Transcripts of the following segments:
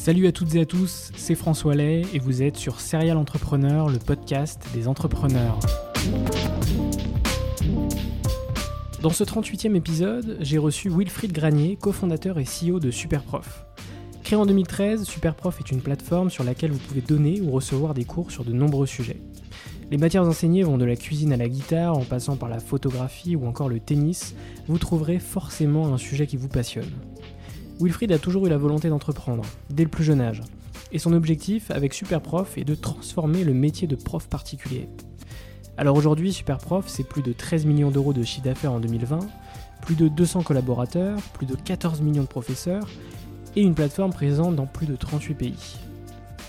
Salut à toutes et à tous, c'est François Lay et vous êtes sur Serial Entrepreneur, le podcast des entrepreneurs. Dans ce 38e épisode, j'ai reçu Wilfried Granier, cofondateur et CEO de Superprof. Créé en 2013, Superprof est une plateforme sur laquelle vous pouvez donner ou recevoir des cours sur de nombreux sujets. Les matières enseignées vont de la cuisine à la guitare, en passant par la photographie ou encore le tennis, vous trouverez forcément un sujet qui vous passionne. Wilfried a toujours eu la volonté d'entreprendre, dès le plus jeune âge. Et son objectif avec Superprof est de transformer le métier de prof particulier. Alors aujourd'hui, Superprof, c'est plus de 13 millions d'euros de chiffre d'affaires en 2020, plus de 200 collaborateurs, plus de 14 millions de professeurs, et une plateforme présente dans plus de 38 pays.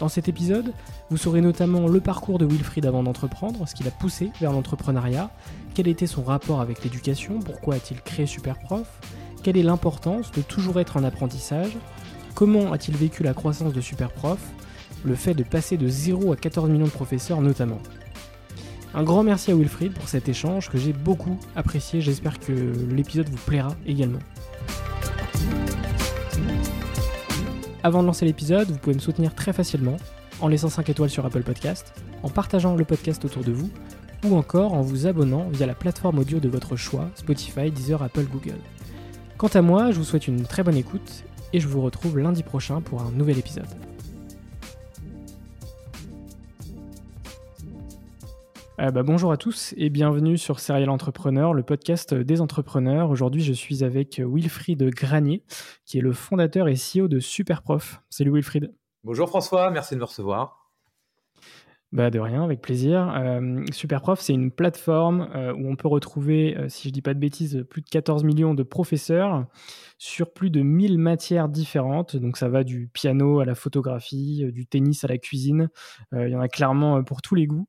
Dans cet épisode, vous saurez notamment le parcours de Wilfried avant d'entreprendre, ce qui l'a poussé vers l'entrepreneuriat, quel était son rapport avec l'éducation, pourquoi a-t-il créé Superprof, quelle est l'importance de toujours être en apprentissage? Comment a-t-il vécu la croissance de Superprof? Le fait de passer de 0 à 14 millions de professeurs notamment. Un grand merci à Wilfried pour cet échange que j'ai beaucoup apprécié. J'espère que l'épisode vous plaira également. Avant de lancer l'épisode, vous pouvez me soutenir très facilement en laissant 5 étoiles sur Apple Podcast, en partageant le podcast autour de vous ou encore en vous abonnant via la plateforme audio de votre choix, Spotify, Deezer, Apple, Google. Quant à moi, je vous souhaite une très bonne écoute et je vous retrouve lundi prochain pour un nouvel épisode. Euh, bah, bonjour à tous et bienvenue sur Serial Entrepreneur, le podcast des entrepreneurs. Aujourd'hui, je suis avec Wilfried Granier, qui est le fondateur et CEO de Superprof. Salut Wilfried. Bonjour François, merci de me recevoir. Bah de rien, avec plaisir. Euh, Superprof, c'est une plateforme euh, où on peut retrouver, euh, si je dis pas de bêtises, plus de 14 millions de professeurs sur plus de 1000 matières différentes. Donc ça va du piano à la photographie, du tennis à la cuisine. Il y en a clairement pour tous les goûts.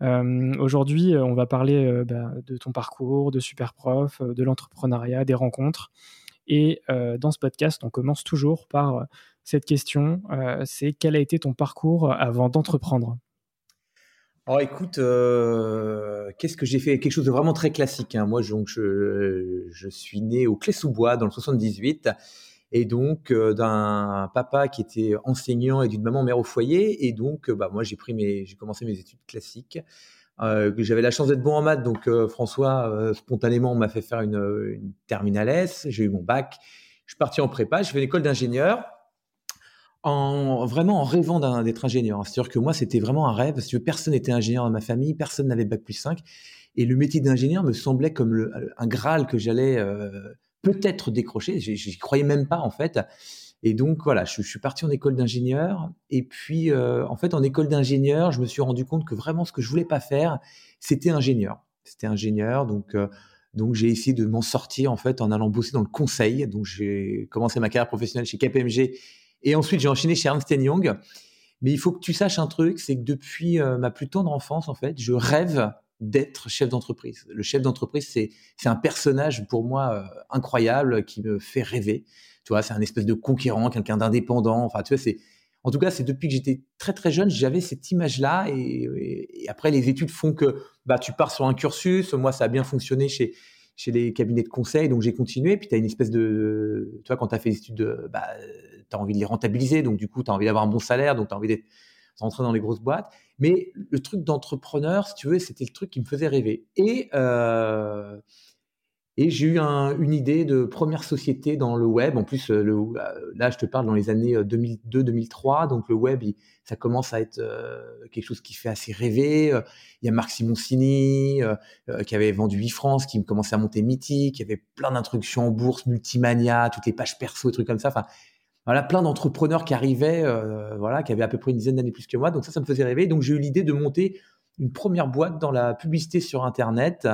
Aujourd'hui, on va parler bah, de ton parcours, de Superprof, de l'entrepreneuriat, des rencontres. Et dans ce podcast, on commence toujours par cette question, c'est quel a été ton parcours avant d'entreprendre? Oh, écoute, euh, qu'est-ce que j'ai fait? Quelque chose de vraiment très classique. Hein. Moi, donc, je, je, suis né au Clé-sous-Bois dans le 78, et donc euh, d'un papa qui était enseignant et d'une maman mère au foyer. Et donc, bah, moi, j'ai pris mes, j'ai commencé mes études classiques. Euh, j'avais la chance d'être bon en maths, donc François spontanément m'a fait faire une, une terminale S. J'ai eu mon bac. Je suis parti en prépa. Je fais une école d'ingénieur en vraiment en rêvant d'être ingénieur. C'est-à-dire que moi, c'était vraiment un rêve, parce que personne n'était ingénieur dans ma famille, personne n'avait bac plus 5. Et le métier d'ingénieur me semblait comme un Graal que j'allais euh, peut-être décrocher. J'y croyais même pas, en fait. Et donc, voilà, je, suis parti en école d'ingénieur. Et puis, euh, en fait, en école d'ingénieur, je me suis rendu compte que vraiment, ce que je voulais pas faire, c'était ingénieur. C'était ingénieur. Donc, euh, donc j'ai essayé de m'en sortir, en fait, en allant bosser dans le conseil. Donc, j'ai commencé ma carrière professionnelle chez KPMG et ensuite, j'ai enchaîné chez Ernst Young. Mais il faut que tu saches un truc, c'est que depuis euh, ma plus tendre enfance, en fait, je rêve d'être chef d'entreprise. Le chef d'entreprise, c'est un personnage pour moi euh, incroyable qui me fait rêver. Tu vois, c'est un espèce de conquérant, quelqu'un d'indépendant. Enfin, tu vois, c'est En tout cas, c'est depuis que j'étais très très jeune, j'avais cette image-là. Et, après, les études font que bah, tu pars sur un cursus. Moi, ça a bien fonctionné chez, chez les cabinets de conseil, donc j'ai continué. Puis tu as une espèce de. Tu vois, quand tu as fait des études, bah, tu as envie de les rentabiliser. Donc du coup, tu as envie d'avoir un bon salaire. Donc tu as envie d'être rentrer dans les grosses boîtes. Mais le truc d'entrepreneur, si tu veux, c'était le truc qui me faisait rêver. Et, euh, et j'ai eu une idée de première société dans le web. En plus, le, euh, là, je te parle dans les années 2002-2003. Euh, donc, le web, ça commence à être quelque chose qui fait assez rêver. Il y a Marc Simoncini qui avait vendu 8 France, qui commençait à monter Mythique. Il y avait plein d'instructions en bourse, Multimania, toutes les pages perso, des trucs comme ça. Enfin, voilà, plein d'entrepreneurs qui arrivaient, voilà, qui avaient à peu près une dizaine d'années plus que moi. Donc ça, ça me faisait rêver. Donc j'ai eu l'idée de monter une première boîte dans la publicité sur Internet.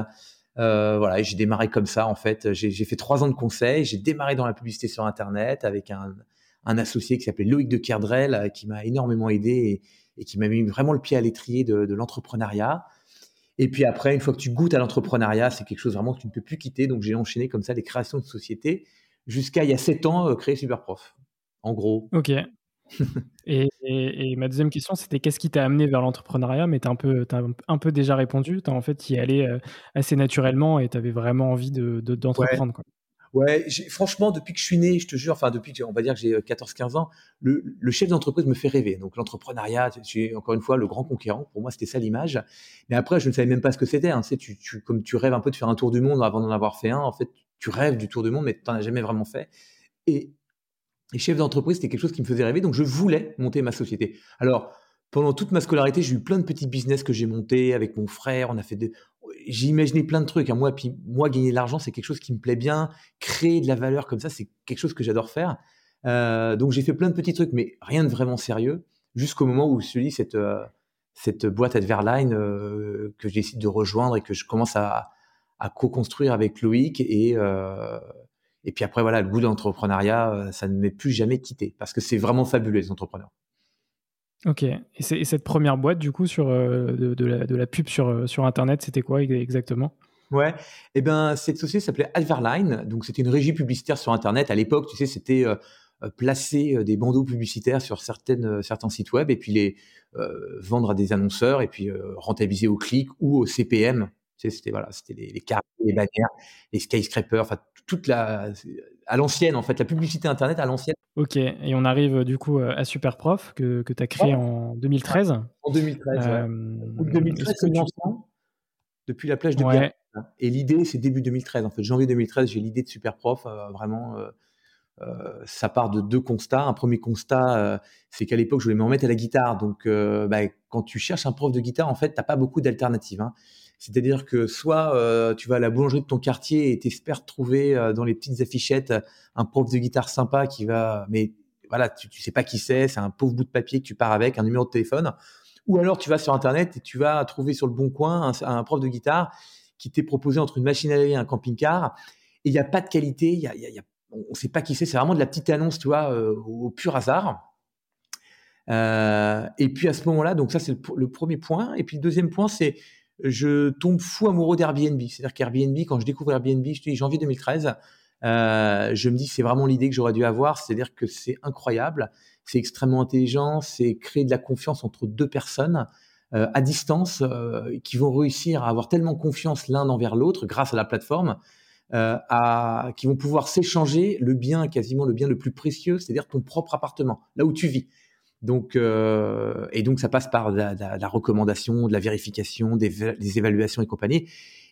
Euh, voilà, j'ai démarré comme ça en fait. J'ai fait trois ans de conseil. J'ai démarré dans la publicité sur Internet avec un, un associé qui s'appelait Loïc de Kerdrel, euh, qui m'a énormément aidé et, qui m'a mis vraiment le pied à l'étrier de, de l'entrepreneuriat. Et puis après, une fois que tu goûtes à l'entrepreneuriat, c'est quelque chose vraiment que tu ne peux plus quitter. Donc j'ai enchaîné comme ça les créations de sociétés jusqu'à il y a sept ans euh, créer Superprof. En gros. Ok. Et, ma deuxième question, c'était qu'est-ce qui t'a amené vers l'entrepreneuriat? Mais tu as, un peu, un peu déjà répondu. Tu en fait y allé euh, assez naturellement et tu avais vraiment envie d'entreprendre. De, ouais. franchement, depuis que je suis né, je te jure, enfin, depuis que, on va dire que j'ai 14-15 euh, ans, le, chef d'entreprise me fait rêver. Donc, l'entrepreneuriat, c'est encore une fois le grand conquérant. Pour moi, c'était ça l'image. Mais après, je ne savais même pas ce que c'était. Hein. Tu, tu, comme tu rêves un peu de faire un tour du monde avant d'en avoir fait un, en fait, tu rêves du tour du monde, mais tu n'en as jamais vraiment fait. Et, et chef d'entreprise, c'était quelque chose qui me faisait rêver, donc je voulais monter ma société. Alors, pendant toute ma scolarité, j'ai eu plein de petits business que j'ai montés avec mon frère. On a fait des... J'ai imaginé plein de trucs. à hein. Moi, moi, gagner de l'argent, c'est quelque chose qui me plaît bien. Créer de la valeur comme ça, c'est quelque chose que j'adore faire. Euh, donc, j'ai fait plein de petits trucs, mais rien de vraiment sérieux, jusqu'au moment où je dit cette, euh, cette boîte Adverline euh, que j'ai décidé de rejoindre et que je commence à, à co-construire avec Loïc. Et, euh, et puis après, voilà, le goût de l'entrepreneuriat, euh, ça ne m'est plus jamais quitté parce que c'est vraiment fabuleux, les entrepreneurs. Ok. Et, cette première boîte, du coup, sur, euh, de, la, pub sur, euh, sur Internet, c'était quoi exactement? Ouais, eh ben cette société s'appelait Adverline, donc c'était une régie publicitaire sur Internet. À l'époque, tu sais, c'était placer des bandeaux publicitaires sur certaines, certains sites web et puis les vendre à des annonceurs et puis rentabiliser au clic ou au CPM. Tu sais, c'était voilà, c'était les, les cartes, les bannières, les skyscrapers, enfin toute la à l'ancienne en fait, la publicité internet à l'ancienne. Ok, et on arrive euh, du coup euh, à Superprof que, que tu as créé en 2013. En 2013, euh, 2013 c'est depuis la plage de ouais. Et l'idée, c'est début 2013. En fait, janvier 2013, j'ai l'idée de Superprof. Euh, vraiment, ça part de deux constats. Un premier constat, c'est qu'à l'époque, je voulais me remettre à la guitare. Donc, bah, quand tu cherches un prof de guitare, en fait, t'as pas beaucoup d'alternatives. Hein. C'est-à-dire que soit euh, tu vas à la boulangerie de ton quartier et t'espères trouver euh, dans les petites affichettes un prof de guitare sympa qui va, mais voilà, tu, ne sais pas qui c'est, c'est un pauvre bout de papier que tu pars avec, un numéro de téléphone. Ou alors tu vas sur internet et tu vas trouver sur le bon coin un, prof de guitare qui t'est proposé entre une machine à laver et un camping-car. Et il n'y a pas de qualité, y y a, on ne sait pas qui c'est, c'est vraiment de la petite annonce, tu vois, euh, au, pur hasard. et puis à ce moment-là, donc ça c'est le, premier point. Et puis le deuxième point, c'est je tombe fou amoureux d'Airbnb. C'est-à-dire qu'Airbnb, quand je découvre Airbnb, je dis janvier 2013, euh, je me dis c'est vraiment l'idée que j'aurais dû avoir. C'est-à-dire que c'est incroyable, c'est extrêmement intelligent, c'est créer de la confiance entre deux personnes euh, à distance euh, qui vont réussir à avoir tellement confiance l'un envers l'autre grâce à la plateforme. qui vont pouvoir s'échanger le bien, quasiment le bien le plus précieux, c'est-à-dire ton propre appartement, là où tu vis. Donc, euh, et donc, ça passe par la, la, recommandation, de la vérification, des, des, évaluations et compagnie.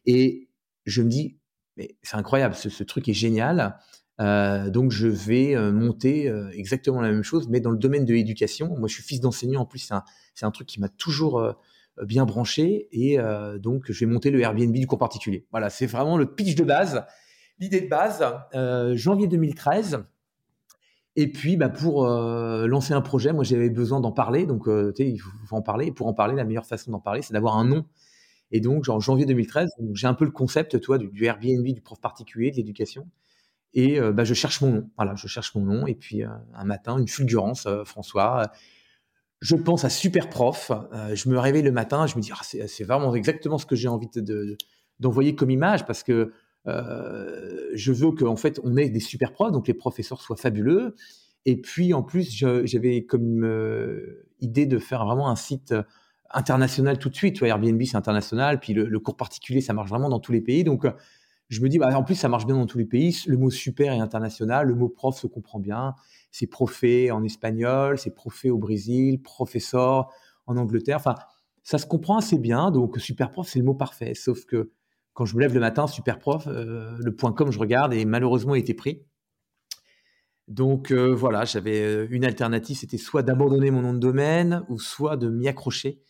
Et je me dis, mais c'est incroyable, ce, ce, truc est génial. Euh, donc, je vais euh, monter euh, exactement la même chose, mais dans le domaine de l'éducation. Moi, je suis fils d'enseignant. En plus, c'est un, un, truc qui m'a toujours euh, bien branché. Et donc, je vais monter le Airbnb du cours particulier. Voilà, c'est vraiment le pitch de base, l'idée de base. janvier 2013. Et puis, bah, pour euh, lancer un projet, moi, j'avais besoin d'en parler. Donc, euh, tu il faut, en parler. Et pour en parler, la meilleure façon d'en parler, c'est d'avoir un nom. Et donc, en janvier 2013, j'ai un peu le concept, toi, du, Airbnb, du prof particulier, de l'éducation. Et euh, bah, je cherche mon nom. Voilà, je cherche mon nom. Et puis, un matin, une fulgurance, François. je pense à super prof. je me réveille le matin. Je me dis, ah, c'est vraiment exactement ce que j'ai envie d'envoyer comme image parce que euh, je veux qu'en fait, on ait des super profs, donc les professeurs soient fabuleux. Et puis en plus, j'avais comme idée de faire vraiment un site international tout de suite. Tu vois, Airbnb, c'est international. Puis le, cours particulier, ça marche vraiment dans tous les pays. Donc, je me dis, bah, en plus, ça marche bien dans tous les pays. Le mot super est international. Le mot prof se comprend bien. C'est profé en espagnol, c'est profé au Brésil, professeur en Angleterre. Enfin, ça se comprend assez bien. Donc, super prof, c'est le mot parfait. Sauf que quand je me lève le matin, super prof, euh, le point com, je regarde et malheureusement, il était pris. Donc euh, voilà, j'avais euh, une alternative, c'était soit d'abandonner mon nom de domaine ou soit de m'y accrocher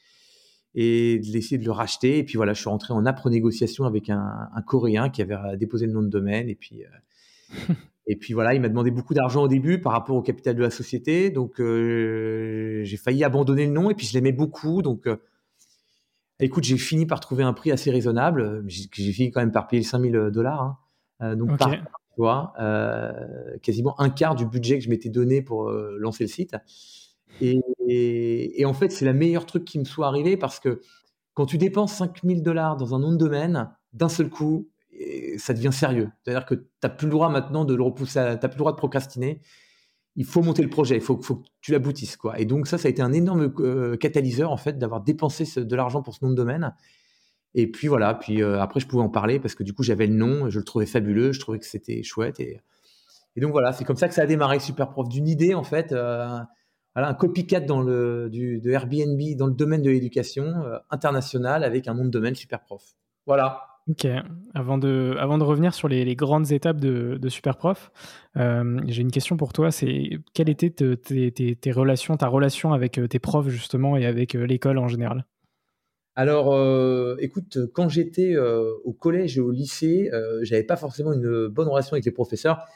et d'essayer de le racheter. Et puis voilà, je suis rentré en âpre négociation avec un, Coréen qui avait euh, déposé le nom de domaine. Et puis, euh, et puis voilà, il m'a demandé beaucoup d'argent au début par rapport au capital de la société. Donc euh, j'ai failli abandonner le nom et puis je l'aimais beaucoup. Donc écoute, j'ai fini par trouver un prix assez raisonnable. J'ai fini quand même par payer 5000 dollars. Hein. donc par, tu vois, quasiment un quart du budget que je m'étais donné pour lancer le site. Et, en fait, c'est le meilleur truc qui me soit arrivé parce que quand tu dépenses 5000 dollars dans un nom de domaine, d'un seul coup, ça devient sérieux. C'est-à-dire que tu n'as plus le droit maintenant de le repousser, tu n'as plus le droit de procrastiner. Il faut monter le projet, il faut, que tu l'aboutisses. Quoi. Et donc ça, ça a été un énorme euh, catalyseur en fait d'avoir dépensé de l'argent pour ce nom de domaine. Et puis voilà, puis euh, après je pouvais en parler parce que du coup j'avais le nom, je le trouvais fabuleux, je trouvais que c'était chouette. Et, donc voilà, c'est comme ça que ça a démarré Super Prof, d'une idée en fait. Euh, un copycat dans le, du, de Airbnb dans le domaine de l'éducation euh, international avec un nom de domaine super prof. Voilà. Ok, avant de, revenir sur les, grandes étapes de, Superprof, euh, j'ai une question pour toi. C'est quelle était tes, relations, ta relation avec euh, tes profs justement et avec l'école en général? Alors, écoute, quand j'étais au collège et au lycée, j'avais pas forcément une bonne relation avec les professeurs.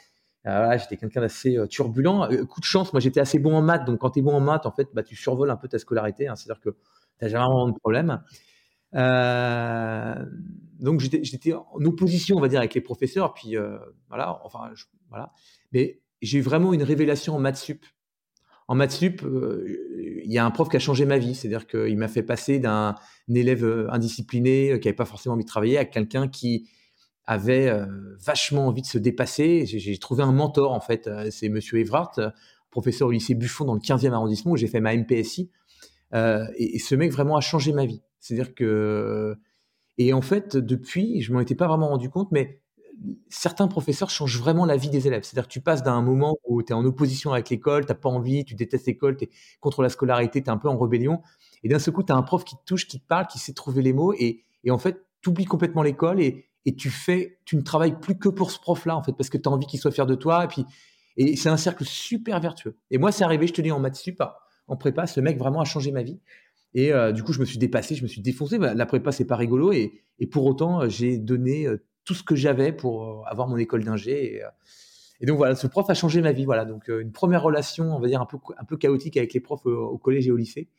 J'étais quelqu'un d'assez euh, turbulent. Euh, coup de chance, moi j'étais assez bon en maths, donc quand tu es bon en maths, en fait, bah, tu survoles un peu ta scolarité, hein. c'est-à-dire que tu n'as jamais vraiment de problème. Euh, donc j'étais en opposition, on va dire, avec les professeurs, puis voilà, enfin, voilà. Mais j'ai eu vraiment une révélation en maths sup. En maths sup, il y a un prof qui a changé ma vie, c'est-à-dire qu'il m'a fait passer d'un élève indiscipliné qui n'avait pas forcément envie de travailler à quelqu'un qui avait euh, vachement envie de se dépasser. J'ai trouvé un mentor, en fait. Euh, c'est Monsieur Evrart, euh, professeur au lycée Buffon dans le 15e arrondissement, où j'ai fait ma MPSI. et, ce mec vraiment a changé ma vie. C'est-à-dire que. Et en fait, depuis, je m'en étais pas vraiment rendu compte, mais certains professeurs changent vraiment la vie des élèves. C'est-à-dire que tu passes d'un moment où tu es en opposition avec l'école, tu pas envie, tu détestes l'école, tu es contre la scolarité, tu es un peu en rébellion. Et d'un seul coup, tu as un prof qui te touche, qui te parle, qui sait trouver les mots. Et, et en fait, tu oublies complètement l'école et, et tu fais, tu ne travailles plus que pour ce prof-là, en fait, parce que tu as envie qu'il soit fier de toi. Et puis, et c'est un cercle super vertueux. Et moi, c'est arrivé, je te dis, en maths sup, en prépa, ce mec vraiment a changé ma vie. Et euh, du coup, je me suis dépassé, je me suis défoncé. Bah, la prépa, c'est pas rigolo. Et, pour autant, euh, j'ai donné euh, tout ce que j'avais pour avoir mon école d'ingé. Et, donc voilà, ce prof a changé ma vie. Voilà, donc une première relation, on va dire un peu un peu chaotique avec les profs au, collège et au lycée.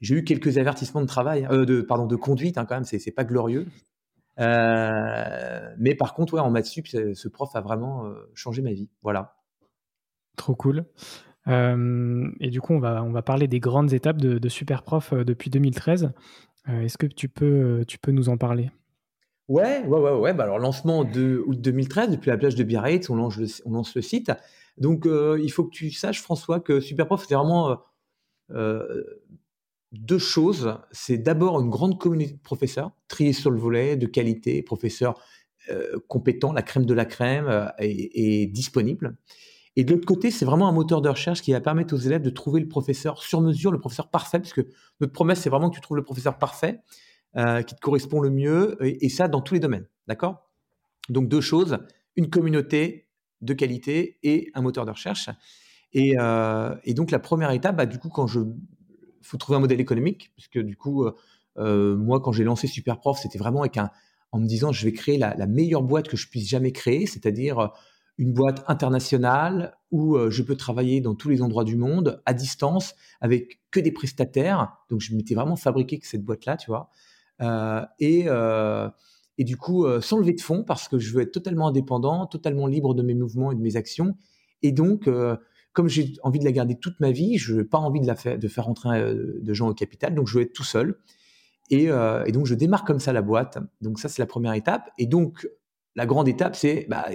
J'ai eu quelques avertissements de travail, de pardon, de conduite hein, quand même. C'est pas glorieux. Mais par contre, ouais, en maths sup, ce prof a vraiment changé ma vie. Voilà. Trop cool. Euh, et du coup, on va, on va parler des grandes étapes de, de Super Prof depuis 2013. Est-ce que tu peux, tu peux nous en parler? Ouais, ouais, ouais, ouais. Bah alors, lancement de août 2013, depuis la plage de Biarritz, on lance le, on lance le site. Donc, il faut que tu saches, François, que Superprof, c'est vraiment deux choses. C'est d'abord une grande communauté de professeurs, triés sur le volet, de qualité, professeurs euh, compétents, la crème de la crème euh, est, disponible. Et de l'autre côté, c'est vraiment un moteur de recherche qui va permettre aux élèves de trouver le professeur sur mesure, le professeur parfait, parce que notre promesse, c'est vraiment que tu trouves le professeur parfait, euh, qui te correspond le mieux, et, ça dans tous les domaines. D'accord? Donc deux choses, une communauté de qualité et un moteur de recherche. Et, et donc la première étape, bah, du coup, quand je faut trouver un modèle économique, puisque du coup, euh, euh, moi, quand j'ai lancé Superprof, c'était vraiment avec un, en me disant, je vais créer la, meilleure boîte que je puisse jamais créer, c'est-à-dire euh, une boîte internationale où je peux travailler dans tous les endroits du monde, à distance, avec que des prestataires. Donc, je m'étais vraiment fabriqué que cette boîte-là, tu vois. et, et du coup, sans lever de fonds, parce que je veux être totalement indépendant, totalement libre de mes mouvements et de mes actions. Et donc, comme j'ai envie de la garder toute ma vie, je n'ai pas envie de, faire, de rentrer euh, de gens au capital, donc je veux être tout seul. Euh, et, donc je démarre comme ça la boîte. Donc ça, c'est la première étape. Et donc, la grande étape, c'est bah,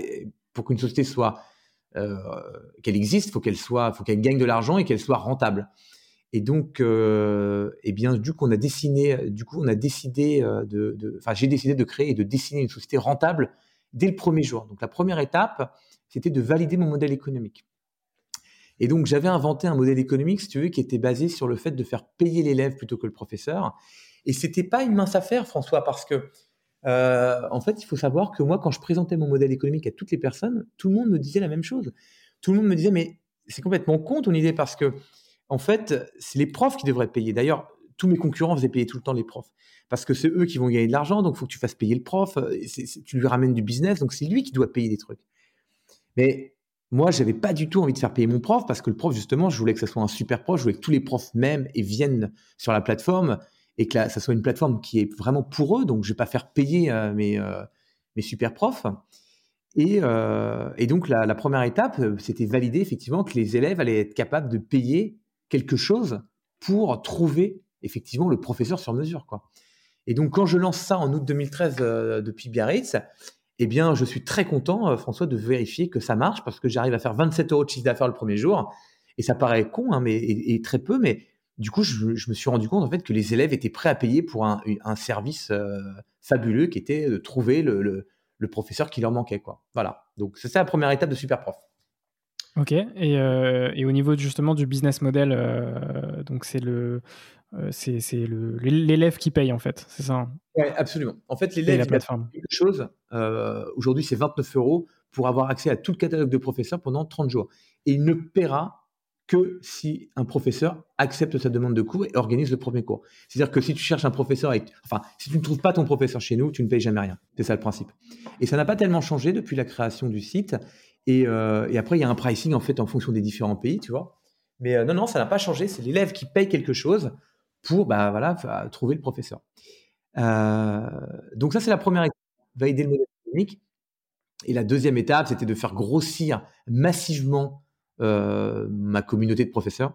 pour qu'une société soit qu'elle existe, faut qu'elle soit, faut qu'elle gagne de l'argent et qu'elle soit rentable. Et donc, eh bien, du coup, on a décidé de, enfin, j'ai décidé de créer et de dessiner une société rentable dès le premier jour. Donc, la première étape, c'était de valider mon modèle économique. Et donc, j'avais inventé un modèle économique, si tu veux, qui était basé sur le fait de faire payer l'élève plutôt que le professeur. Et c'était pas une mince affaire, François, parce que, euh, en fait, il faut savoir que moi, quand je présentais mon modèle économique à toutes les personnes, tout le monde me disait la même chose. Tout le monde me disait, mais c'est complètement con ton idée, parce que, en fait, c'est les profs qui devraient payer. D'ailleurs, tous mes concurrents faisaient payer tout le temps les profs. Parce que c'est eux qui vont gagner de l'argent, donc il faut que tu fasses payer le prof. tu lui ramènes du business, donc c'est lui qui doit payer des trucs. Mais moi, j'avais pas du tout envie de faire payer mon prof parce que le prof, justement, je voulais que ce soit un super prof, je voulais que tous les profs m'aiment et viennent sur la plateforme et que ça soit une plateforme qui est vraiment pour eux. Donc, je vais pas faire payer euh, mes, euh, mes super profs. Et, euh, donc, la, première étape, c'était valider effectivement que les élèves allaient être capables de payer quelque chose pour trouver effectivement le professeur sur mesure. Quoi. Et donc, quand je lance ça en août 2013 depuis Biarritz, eh bien, je suis très content, François, de vérifier que ça marche parce que j'arrive à faire 27 euros de chiffre d'affaires le premier jour. Et ça paraît con, hein, mais et, très peu, mais du coup, je, me suis rendu compte en fait que les élèves étaient prêts à payer pour un, service euh, fabuleux qui était de trouver le, professeur qui leur manquait, quoi. Voilà. Donc, c'est ça la première étape de Superprof. Ok. Et, euh, et, au niveau justement du business model, donc c'est le euh, c'est l'élève qui paye en fait, c'est ça hein? Oui, absolument. En fait, l'élève, il quelque chose. Euh, aujourd'hui, c'est 29 euros pour avoir accès à tout le catalogue de professeurs pendant 30 jours. Et il ne paiera que si un professeur accepte sa demande de cours et organise le premier cours. C'est-à-dire que si tu cherches un professeur, enfin, si tu ne trouves pas ton professeur chez nous, tu ne payes jamais rien. C'est ça le principe. Et ça n'a pas tellement changé depuis la création du site. Et, euh, après, il y a un pricing en fait en fonction des différents pays, tu vois. Mais non, non, ça n'a pas changé. C'est l'élève qui paye quelque chose pour bah, voilà, trouver le professeur. Euh, donc ça, c'est la première étape, valider le modèle économique. Et la deuxième étape, c'était de faire grossir massivement euh, ma communauté de professeurs.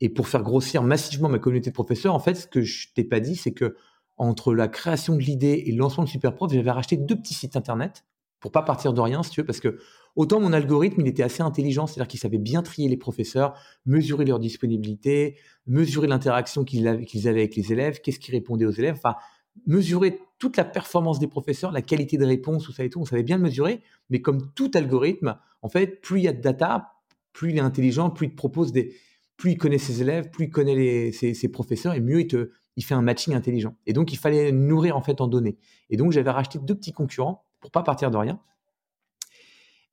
Et pour faire grossir massivement ma communauté de professeurs, en fait, ce que je t'ai pas dit, c'est que entre la création de l'idée et le lancement de Superprof, j'avais racheté deux petits sites internet pour pas partir de rien, si tu veux, parce que autant mon algorithme, il était assez intelligent, c'est-à-dire qu'il savait bien trier les professeurs, mesurer leur disponibilité, mesurer l'interaction qu'ils avaient, avec les élèves, qu'est-ce qui répondait aux élèves, enfin, mesurer toute la performance des professeurs, la qualité de réponse, tout ça et tout, on savait bien le mesurer, mais comme tout algorithme, en fait, plus il y a de data, plus il est intelligent, plus il propose des, plus il connaît ses élèves, plus il connaît ses, professeurs, et mieux il te, il fait un matching intelligent. Et donc, il fallait nourrir en fait en données. Et donc, j'avais racheté deux petits concurrents pour pas partir de rien.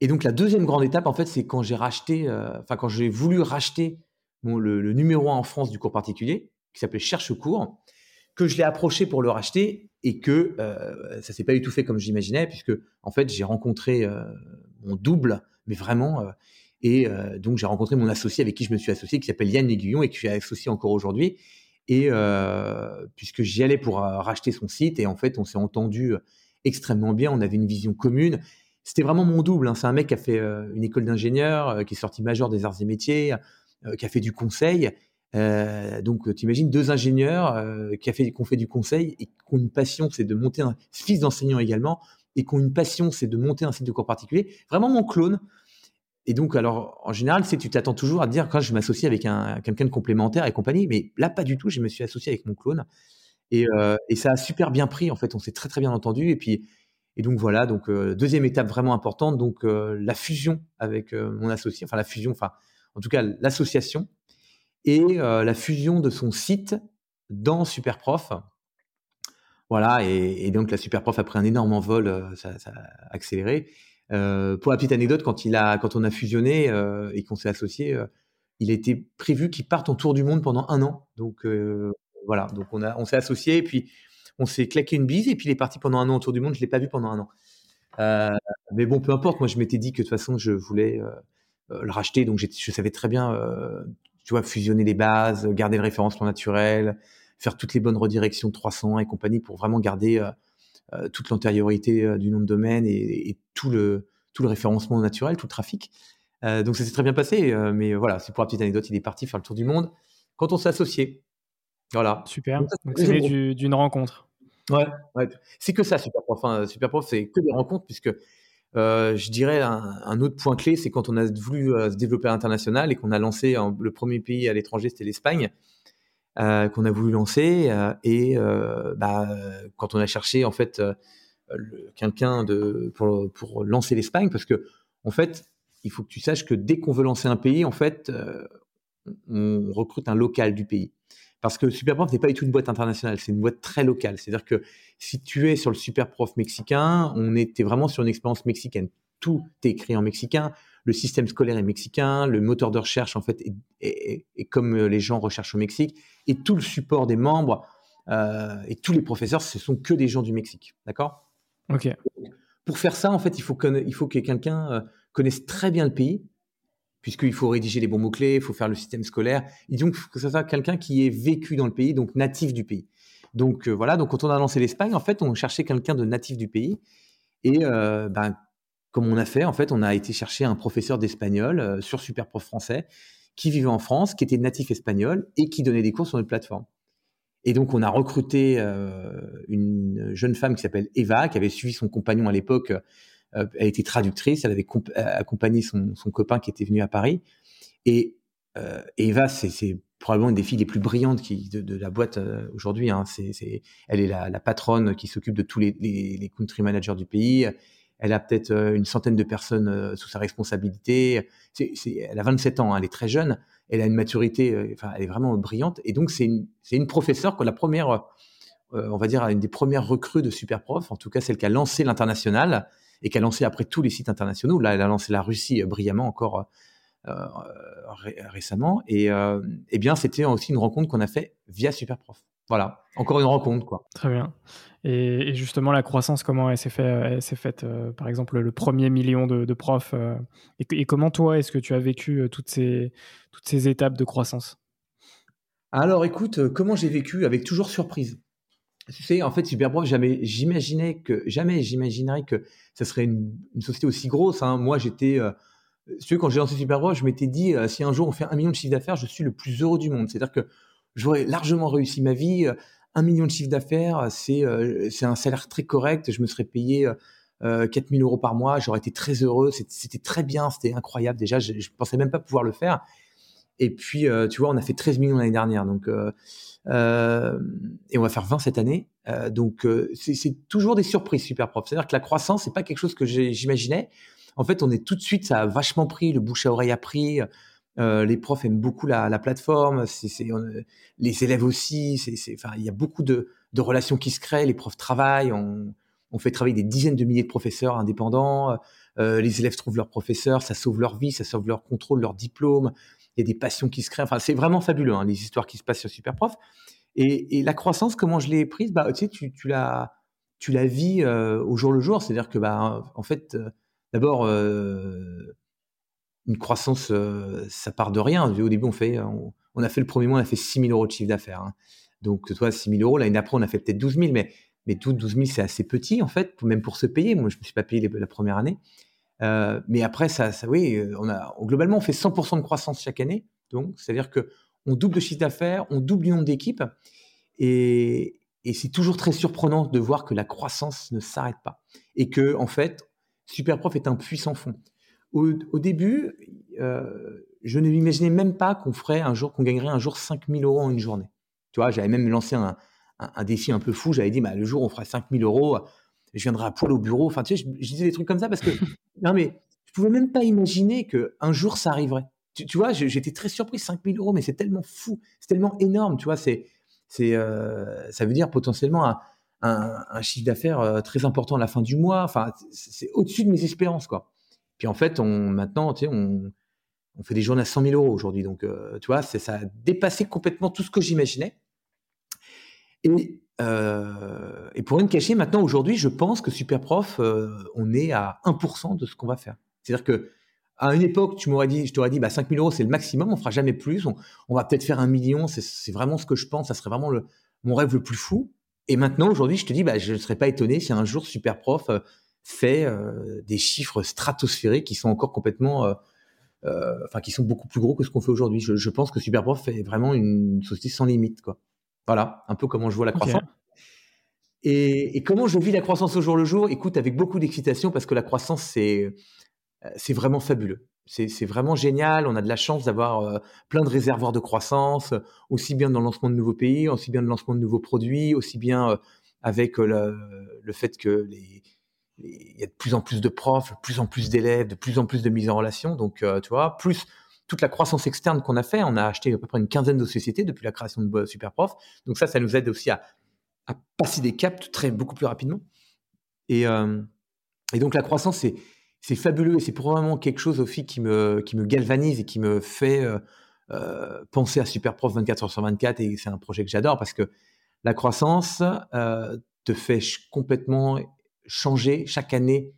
Et donc la deuxième grande étape, en fait, c'est quand j'ai racheté, euh, enfin quand j'ai voulu racheter le, numéro un en France du cours particulier, qui s'appelait Cherche cours, que je l'ai approché pour le racheter et que euh, ça s'est pas du tout fait comme j'imaginais, puisque en fait j'ai rencontré euh, mon double, mais vraiment, et donc j'ai rencontré mon associé avec qui je me suis associé, qui s'appelle Yann Aiguillon et que j'ai associé encore aujourd'hui. Et puisque j'y allais pour racheter son site, et en fait on s'est entendu extrêmement bien. On avait une vision commune. C'était vraiment mon double. Hein. C'est un mec qui a fait euh, une école d'ingénieur, euh, qui est sorti major des arts et métiers, euh, qui a fait du conseil. donc, tu imagines deux ingénieurs qui, ont fait du conseil et qui ont une passion, c'est de monter un fils d'enseignant également, et qui ont une passion, c'est de monter un site de cours particulier. Vraiment mon clone. Et donc, alors, en général, tu t'attends toujours à te dire quand je m'associe avec un, quelqu'un de complémentaire et compagnie, mais là, pas du tout. Je me suis associé avec mon clone. Euh, et, ça a super bien pris, en fait, on s'est très très bien entendu. Et puis, et donc voilà, donc euh, deuxième étape vraiment importante, donc euh, la fusion avec mon associé, enfin la fusion, enfin en tout cas l'association et la fusion de son site dans Superprof. Voilà, et, donc la Superprof a pris un énorme envol, ça, a accéléré. Pour la petite anecdote, quand, on a fusionné et qu'on s'est associé, il était prévu qu'il parte en tour du monde pendant un an. Donc voilà, donc on, s'est associés et puis on s'est claqué une bise et puis il est parti pendant un an autour du monde. Je ne l'ai pas vu pendant un an. Euh, mais bon, peu importe. Moi, je m'étais dit que de toute façon, je voulais euh, euh, le racheter. Donc, je savais très bien, tu vois, fusionner les bases, garder le référencement naturel, faire toutes les bonnes redirections de 300 et compagnie pour vraiment garder toute l'antériorité du nom de domaine et, tout, le, tout le référencement naturel, tout le trafic. donc, ça s'est très bien passé. mais voilà, c'est pour la petite anecdote. Il est parti faire le tour du monde quand on s'est associé. Voilà. Super. Donc, c'est d'une rencontre. Ouais, ouais. c'est que ça, Superprof. Hein. Superprof, c'est que des rencontres, puisque je dirais un, autre point clé, c'est quand on a voulu se développer à l'international et qu'on a lancé le premier pays à l'étranger, c'était l'Espagne, qu'on a voulu lancer. et bah, quand on a cherché en fait quelqu'un pour, pour lancer l'Espagne, parce que en fait, il faut que tu saches que dès qu'on veut lancer un pays, en fait, on recrute un local du pays. Parce que Superprof n'est pas du tout une boîte internationale, c'est une boîte très locale. C'est-à-dire que si tu es sur le Superprof mexicain, on était vraiment sur une expérience mexicaine. Tout est écrit en mexicain, le système scolaire est mexicain, le moteur de recherche en fait est, comme les gens recherchent au Mexique, et tout le support des membres euh, et tous les professeurs, ce sont que des gens du Mexique, d'accord? Ok. Pour faire ça, en fait, il faut, il faut que quelqu'un euh, connaisse très bien le pays, puisqu'il faut rédiger les bons mots-clés, il faut faire le système scolaire. Et donc, que ce soit quelqu'un qui ait vécu dans le pays, donc natif du pays. Donc euh, voilà, donc quand on a lancé l'Espagne, en fait, on cherchait quelqu'un de natif du pays. Et euh, ben, comme on a fait, en fait, on a été chercher un professeur d'espagnol euh, sur Superprof français qui vivait en France, qui était natif espagnol et qui donnait des cours sur notre plateforme. Et donc, on a recruté une jeune femme qui s'appelle Eva, qui avait suivi son compagnon à l'époque euh, elle était traductrice, elle avait accompagné son, copain qui était venu à Paris. Et euh, Eva, c'est probablement une des filles les plus brillantes qui, de, la boîte euh, aujourd'hui. Hein. Elle est la, patronne qui s'occupe de tous les, country managers du pays. Elle a peut-être une centaine de personnes sous sa responsabilité. elle a 27 ans, hein, elle est très jeune. Elle a une maturité, enfin, elle est vraiment brillante. Et donc, c'est une, professeure, que la première, on va dire, une des premières recrues de Superprof, en tout cas celle qui a lancé l'international et qui a lancé après tous les sites internationaux. Là, elle a lancé la Russie euh, brillamment encore euh, euh, récemment. Et eh bien, c'était aussi une rencontre qu'on a fait via Superprof. Voilà, encore une rencontre, quoi. Très bien. Et, justement, la croissance, comment elle s'est fait, s'est faite, par exemple, le premier million de, profs. et, comment toi, est-ce que tu as vécu toutes ces, toutes ces étapes de croissance? Alors, écoute, comment j'ai vécu? Avec toujours surprise. Tu sais, en fait, Superprof, jamais j'imaginais que jamais j'imaginerais que ça serait une, société aussi grosse. Hein. Moi, j'étais, euh, tu quand j'ai lancé Superprof, je m'étais dit euh, si un jour on fait un million de chiffre d'affaires, je suis le plus heureux du monde. C'est-à-dire que j'aurais largement réussi ma vie. Euh, un million de chiffre d'affaires, c'est c'est un salaire très correct. Je me serais payé 4000 euros par mois. J'aurais été très heureux. C'était très bien. C'était incroyable. Déjà, je, je pensais même pas pouvoir le faire. Et puis, tu vois, on a fait 13 millions l'année dernière. Donc euh, et on va faire 20 cette année. Euh, donc, euh, c'est toujours des surprises super propres. C'est-à-dire que la croissance, c'est pas quelque chose que j'imaginais. En fait, on est tout de suite, ça a vachement pris, le bouche à oreille a pris. Les profs aiment beaucoup la, la plateforme, les élèves aussi. Il y a beaucoup de, relations qui se créent. Les profs travaillent, on, fait travailler des dizaines de milliers de professeurs indépendants. Les élèves trouvent leurs professeurs, ça sauve leur vie, ça sauve leur contrôle, leur diplôme il y a des passions qui se créent. Enfin, c'est vraiment fabuleux, hein, les histoires qui se passent sur Superprof. Et, la croissance, comment je l'ai prise? Bah, tu tu, la, vis au jour le jour. C'est-à-dire que, bah, en fait, d'abord, une croissance, ça part de rien. Au début, on, fait, on, a fait le premier mois, on a fait 6 000 euros de chiffre d'affaires. Hein. Donc, toi, 6 000 euros. L'année d'après, on a fait peut-être 12 000, mais, mais tout 12 000, c'est assez petit, en fait, même pour se payer. Moi, je ne me suis pas payé la première année. Euh, mais après, ça, ça, oui, euh, on a, globalement, on fait 100% de croissance chaque année. Donc, c'est-à-dire que on double le chiffre d'affaires, on double le nombre d'équipes. Et, et c'est toujours très surprenant de voir que la croissance ne s'arrête pas. Et que, en fait, Superprof est un puissant fond. Au, au début, euh, je ne m'imaginais même pas qu'on ferait un jour, qu'on gagnerait un jour 5000 euros en une journée. Tu vois, j'avais même lancé un, un, un, défi un peu fou. J'avais dit, bah, le jour où on fera 5000 euros, je viendrai à poil au bureau. Enfin, tu sais, je, disais des trucs comme ça parce que, non, mais je pouvais même pas imaginer qu'un jour ça arriverait. Tu, vois, j'étais très surpris, 5000 euros, mais c'est tellement fou, c'est tellement énorme, tu vois, c'est, c'est, euh, ça veut dire potentiellement un, un, chiffre d'affaires euh, très important à la fin du mois. Enfin, c'est au-dessus de mes espérances, quoi. Puis en fait, on, maintenant, tu sais, on, on fait des journées à 100 000 euros aujourd'hui. Donc, euh, tu vois, ça a dépassé complètement tout ce que j'imaginais. Et euh, et pour rien cacher, maintenant, aujourd'hui, je pense que Superprof, euh, on est à 1% de ce qu'on va faire. C'est-à-dire que à une époque, tu m'aurais dit, je t'aurais dit, bah, 5000 euros, c'est le maximum, on fera jamais plus, on, va peut-être faire un million, c'est vraiment ce que je pense, ça serait vraiment le, mon rêve le plus fou. Et maintenant, aujourd'hui, je te dis, bah, je ne serais pas étonné si un jour Superprof euh, fait des chiffres stratosphériques qui sont encore complètement, enfin, qui sont beaucoup plus gros que ce qu'on fait aujourd'hui. Je, je, pense que Superprof est vraiment une société sans limite, quoi. Voilà, un peu comment je vois la croissance. Et, comment je vis la croissance au jour le jour? Écoute, avec beaucoup d'excitation parce que la croissance, c'est c'est vraiment fabuleux. C'est vraiment génial. On a de la chance d'avoir plein de réservoirs de croissance, aussi bien dans le lancement de nouveaux pays, aussi bien dans le lancement de nouveaux produits, aussi bien avec le, le, fait que les, il y a de plus en plus de profs, de plus en plus d'élèves, de plus en plus de mise en relation. Donc, tu vois, plus toute la croissance externe qu'on a fait, on a acheté à peu près une quinzaine de sociétés depuis la création de Superprof. Donc ça, ça nous aide aussi à, passer des caps très beaucoup plus rapidement. Et, et donc la croissance, c'est fabuleux et c'est probablement quelque chose aussi qui me, qui me galvanise et qui me fait euh, euh, penser à Superprof 24 heures sur 24 et c'est un projet que j'adore parce que la croissance euh, te fait complètement changer chaque année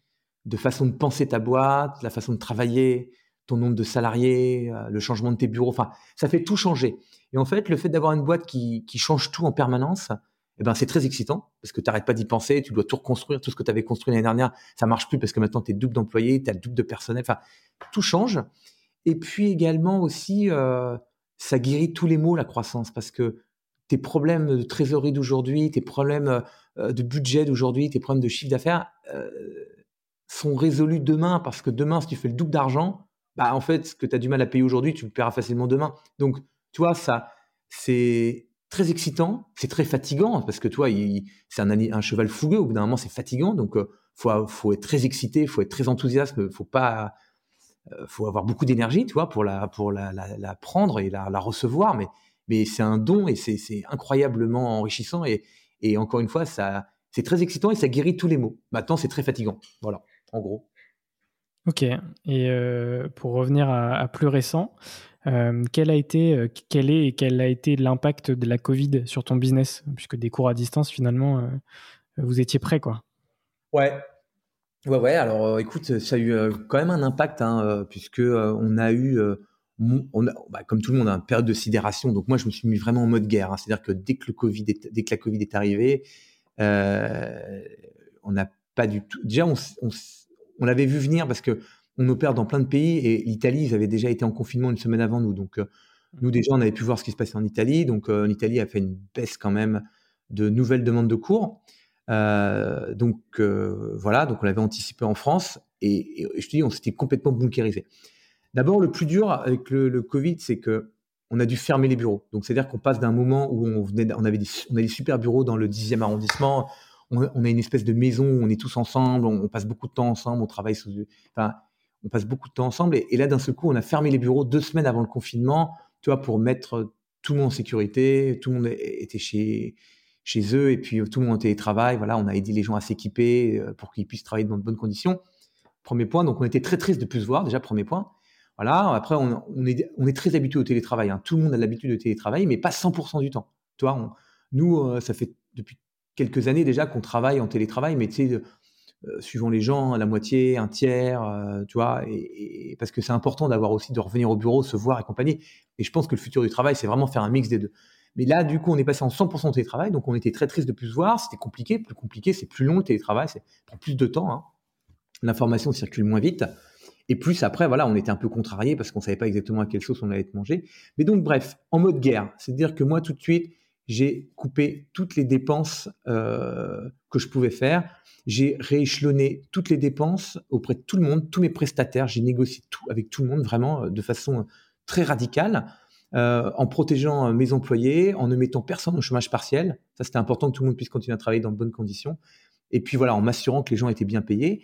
de façon de penser ta boîte, la façon de travailler, ton nombre de salariés, le changement de tes bureaux, enfin, ça fait tout changer. Et en fait, le fait d'avoir une boîte qui, qui change tout en permanence, eh ben, c'est très excitant parce que tu n'arrêtes pas d'y penser, tu dois tout reconstruire, tout ce que tu avais construit l'année dernière, ça marche plus parce que maintenant tu es double d'employés, tu as le double de personnel, enfin, tout change. Et puis également aussi, euh, ça guérit tous les maux, la croissance, parce que tes problèmes de trésorerie d'aujourd'hui, tes problèmes euh, de budget d'aujourd'hui, tes problèmes de chiffre d'affaires euh, sont résolus demain, parce que demain, si tu fais le double d'argent, bah, en fait, ce que tu as du mal à payer aujourd'hui, tu le paieras facilement demain. Donc, tu vois, ça, c'est très excitant, c'est très fatigant parce que toi, c'est un, cheval fougueux. Au bout d'un moment, c'est fatigant, donc euh, faut, faut être très excité, faut être très enthousiaste, faut pas, euh, faut avoir beaucoup d'énergie, tu vois, pour la pour la, prendre et la, la, recevoir. Mais mais c'est un don et c'est incroyablement enrichissant et, et encore une fois, ça c'est très excitant et ça guérit tous les maux. Maintenant, c'est très fatigant. Voilà, en gros. Ok. Et euh, pour revenir à, à, plus récent, euh, quel a été, euh, quel est et quel a été l'impact de la Covid sur ton business? Puisque des cours à distance, finalement, euh, vous étiez prêt, quoi. Ouais. Ouais, ouais. Alors, écoute, ça a eu quand même un impact, hein, puisque on a eu, on a, bah, comme tout le monde, a une période de sidération. Donc, moi, je me suis mis vraiment en mode guerre. Hein. C'est-à-dire que dès que le Covid, dès que la Covid est arrivée, on n'a pas du tout. Déjà, on, on, on l'avait vu venir parce que on opère dans plein de pays et l'Italie, ils avaient déjà été en confinement une semaine avant nous. Donc, euh, nous, déjà, on avait pu voir ce qui se passait en Italie. Donc, euh, l'Italie a fait une baisse quand même de nouvelles demandes de cours. Euh, donc, voilà, donc on l'avait anticipé en France et, je te dis, on s'était complètement bunkérisé. D'abord, le plus dur avec le, Covid, c'est que on a dû fermer les bureaux. Donc, c'est-à-dire qu'on passe d'un moment où on, avait des, a des super bureaux dans le 10e arrondissement, on, a une espèce de maison où on est tous ensemble, on, passe beaucoup de temps ensemble, on travaille sous. Enfin, on passe beaucoup de temps ensemble. Et, là, d'un seul coup, on a fermé les bureaux deux semaines avant le confinement, tu vois, pour mettre tout le monde en sécurité. Tout le monde était chez, chez eux et puis tout le monde en télétravail. Voilà, on a aidé les gens à s'équiper euh, pour qu'ils puissent travailler dans de bonnes conditions. Premier point. Donc, on était très triste de plus se voir, déjà, premier point. Voilà. Après, on, est, on très habitué au télétravail. Hein. Tout le monde a l'habitude de télétravail, mais pas 100% du temps. Tu vois, nous, euh, ça fait depuis quelques années déjà qu'on travaille en télétravail, mais tu sais, euh, suivant les gens, la moitié, un tiers, euh, tu vois, et, parce que c'est important d'avoir aussi de revenir au bureau, se voir et. Et je pense que le futur du travail, c'est vraiment faire un mix des deux. Mais là, du coup, on est passé en 100% de télétravail, donc on était très triste de plus se voir. C'était compliqué, plus compliqué, c'est plus long le télétravail, ça prend plus de temps. Hein. L'information circule moins vite. Et plus après, voilà, on était un peu contrarié parce qu'on savait pas exactement à quelle sauce on allait être mangé. Mais donc, bref, en mode guerre, c'est-à-dire que moi, tout de suite, j'ai coupé toutes les dépenses euh, que je pouvais faire j'ai rééchelonné toutes les dépenses auprès de tout le monde, tous mes prestataires. J'ai négocié tout avec tout le monde vraiment euh, de façon euh, très radicale, en protégeant mes employés, en ne mettant personne au chômage partiel. Ça, c'était important que tout le monde puisse continuer à travailler dans de bonnes conditions. Et puis voilà, en m'assurant que les gens étaient bien payés.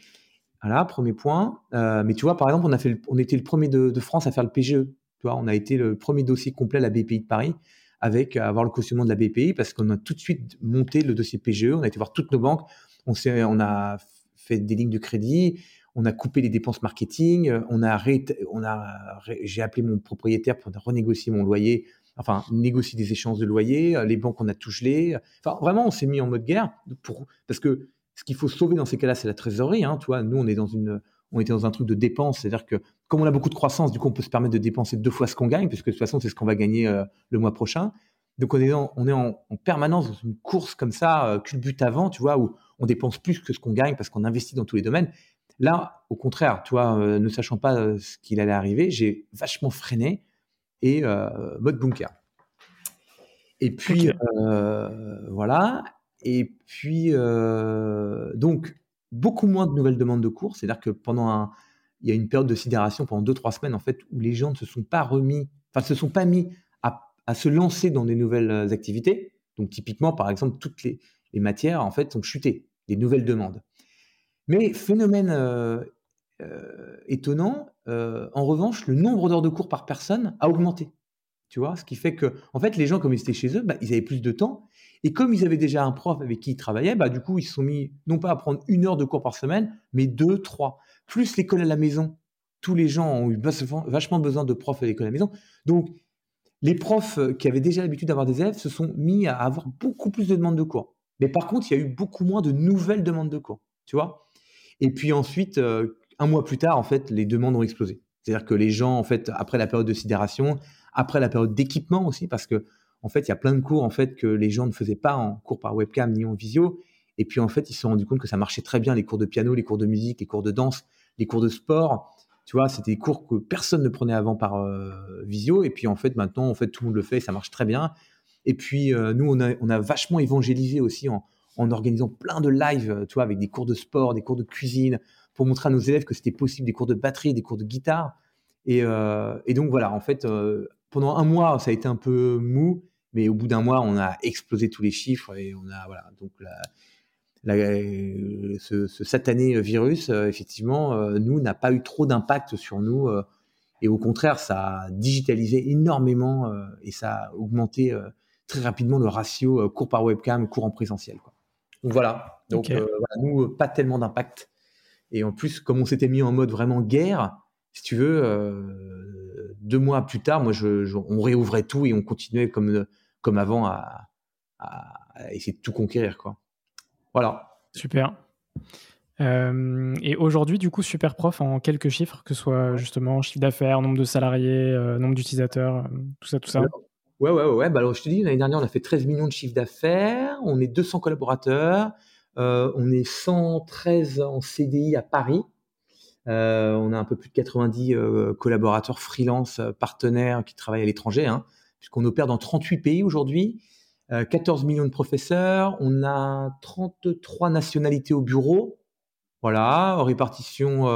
Voilà, premier point. mais tu vois, par exemple, on, a fait on était le premier de, France à faire le PGE. Tu on a été le premier dossier complet à la BPI de Paris avec avoir le cautionnement de la BPI parce qu'on a tout de suite monté le dossier PGE. On a été voir toutes nos banques on, on a fait des lignes de crédit, on a coupé les dépenses marketing, on a, on a j'ai appelé mon propriétaire pour renégocier mon loyer, enfin négocier des échanges de loyer, les banques on a tout gelé. Enfin vraiment on s'est mis en mode guerre pour parce que ce qu'il faut sauver dans ces cas-là c'est la trésorerie. Hein, tu nous on est dans une on était dans un truc de dépense, c'est-à-dire que comme on a beaucoup de croissance, du coup on peut se permettre de dépenser deux fois ce qu'on gagne, puisque de toute façon c'est ce qu'on va gagner euh, le mois prochain. Donc on est, on est en, permanence dans une course comme ça, euh, culbute avant, tu vois, où on dépense plus que ce qu'on gagne parce qu'on investit dans tous les domaines. Là, au contraire, tu vois, euh, ne sachant pas euh, ce qu'il allait arriver, j'ai vachement freiné et mode bunker. Et puis voilà. Et puis, donc, beaucoup moins de nouvelles demandes de cours. C'est-à-dire que pendant un, il y a une période de sidération pendant 2-3 semaines, en fait, où les gens ne se sont pas remis, enfin, se sont pas mis à, se lancer dans des nouvelles activités. Donc, typiquement, par exemple, toutes les, les matières, en fait, ont chuté, des nouvelles demandes. Mais phénomène étonnant, en revanche, le nombre d'heures de cours par personne a augmenté. Tu vois, ce qui fait que, en fait, les gens, comme ils étaient chez eux, bah, ils avaient plus de temps. Et comme ils avaient déjà un prof avec qui ils travaillaient, bah, du coup, ils se sont mis, non pas à prendre une heure de cours par semaine, mais deux, trois. Plus l'école à la maison. Tous les gens ont eu vachement besoin de profs à l'école à la maison. Donc, les profs qui avaient déjà l'habitude d'avoir des élèves se sont mis à avoir beaucoup plus de demandes de cours. Mais par contre, il y a eu beaucoup moins de nouvelles demandes de cours. Tu vois Et puis ensuite, euh, un mois plus tard, en fait, les demandes ont explosé. C'est-à-dire que les gens, en fait, après la période de sidération, après la période d'équipement aussi, parce que en fait, il y a plein de cours en fait que les gens ne faisaient pas en cours par webcam ni en visio. Et puis en fait, ils se sont rendus compte que ça marchait très bien les cours de piano, les cours de musique, les cours de danse, les cours de sport. Tu vois, c'était des cours que personne ne prenait avant par euh, visio. Et puis en fait, maintenant, en fait, tout le monde le fait, ça marche très bien. Et puis euh, nous, on a, vachement évangélisé aussi en, organisant plein de lives, tu vois, avec des cours de sport, des cours de cuisine, pour montrer à nos élèves que c'était possible, des cours de batterie, des cours de guitare. Et, euh, et donc voilà, en fait, pendant un mois, ça a été un peu mou, mais au bout d'un mois, on a explosé tous les chiffres et on a voilà donc la, ce, satané virus, euh, effectivement, euh, nous n'a pas eu trop d'impact sur nous euh, et au contraire, ça a digitalisé énormément et ça a augmenté très rapidement le ratio cours par webcam, cours en présentiel. Quoi. Donc voilà, donc nous pas tellement d'impact et en plus comme on s'était mis en mode vraiment guerre, si tu veux deux mois plus tard, moi, je, on réouvrait tout et on continuait comme, comme avant à, essayer de tout conquérir. Quoi. Voilà. Super. Euh, et aujourd'hui, du coup, super prof en quelques chiffres, que ce soit justement chiffre d'affaires, nombre de salariés, euh, nombre d'utilisateurs, euh, tout ça, tout ça. Ouais, ouais, ouais. Bah, alors, je te dis, l'année dernière, on a fait 13 millions de chiffre d'affaires, on est 200 collaborateurs, on est 113 en CDI à Paris. Euh, on a un peu plus de 90 euh, collaborateurs freelance, euh, partenaires qui travaillent à l'étranger, hein, puisqu'on opère dans 38 pays aujourd'hui. 14 millions de professeurs, on a 33 nationalités au bureau, voilà, répartition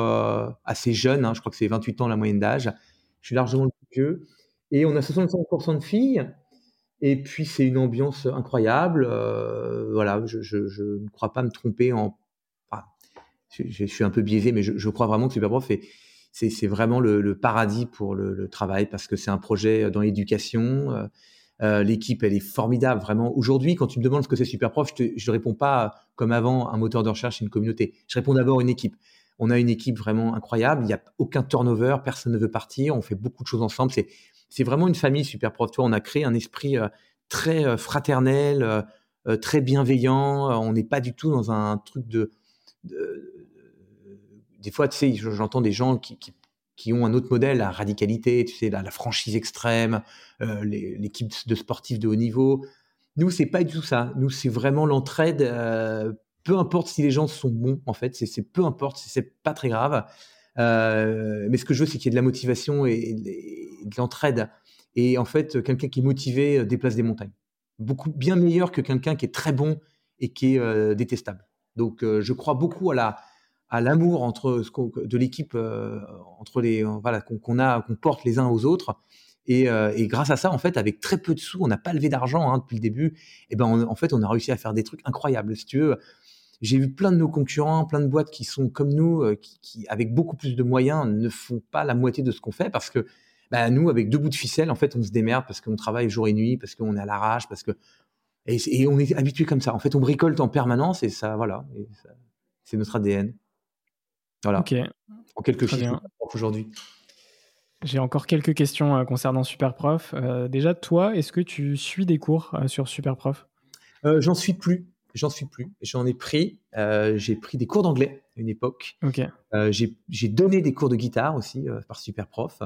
assez jeune, hein, je crois que c'est 28 ans la moyenne d'âge, je suis largement le plus vieux, et on a 65% de filles, et puis c'est une ambiance incroyable, voilà, je, ne crois pas me tromper en je, suis un peu biaisé, mais je, crois vraiment que Superprof c'est vraiment le, paradis pour le, travail parce que c'est un projet dans l'éducation. Euh, euh, l'équipe, elle est formidable, vraiment. Aujourd'hui, quand tu me demandes ce que c'est Superprof, je ne réponds pas comme avant un moteur de recherche et une communauté. Je réponds d'abord une équipe. On a une équipe vraiment incroyable. Il n'y a aucun turnover, personne ne veut partir. On fait beaucoup de choses ensemble. C'est vraiment une famille Superprof. Tu on a créé un esprit euh, très fraternel, très bienveillant. On n'est pas du tout dans un truc de des fois, tu sais, j'entends des gens qui, qui, ont un autre modèle, la radicalité, tu sais, la, franchise extrême, euh, l'équipe de sportifs de haut niveau. Nous, c'est pas du tout ça. Nous, c'est vraiment l'entraide. Euh, peu importe si les gens sont bons, en fait, c'est peu importe, c'est pas très grave. Euh, mais ce que je veux, c'est qu'il y ait de la motivation et, de l'entraide. Et en fait, quelqu'un qui est motivé déplace des montagnes. Beaucoup bien meilleur que quelqu'un qui est très bon et qui est détestable. Donc, je crois beaucoup à la, à l'amour entre de l'équipe euh, entre les euh, voilà qu'on a qu'on porte les uns aux autres. Euh, et, grâce à ça en fait avec très peu de sous on n'a pas levé d'argent hein, depuis le début et ben en fait on a réussi à faire des trucs incroyables. Si tu veux j'ai vu plein de nos concurrents plein de boîtes qui sont comme nous qui, avec beaucoup plus de moyens ne font pas la moitié de ce qu'on fait parce que bah, nous avec deux bouts de ficelle en fait on se démerde parce qu'on travaille jour et nuit parce qu'on est à l'arrache parce que et, on est habitué comme ça. En fait on bricole en permanence et ça voilà c'est notre ADN voilà. Ok. En quelques chiffres aujourd'hui. J'ai encore quelques questions euh, concernant Superprof. Euh, déjà, toi, est-ce que tu suis des cours euh, sur Superprof? J'en suis plus. J'en suis plus. J'en ai pris. j'ai pris des cours d'anglais à une époque. Ok. j'ai donné des cours de guitare aussi par Superprof.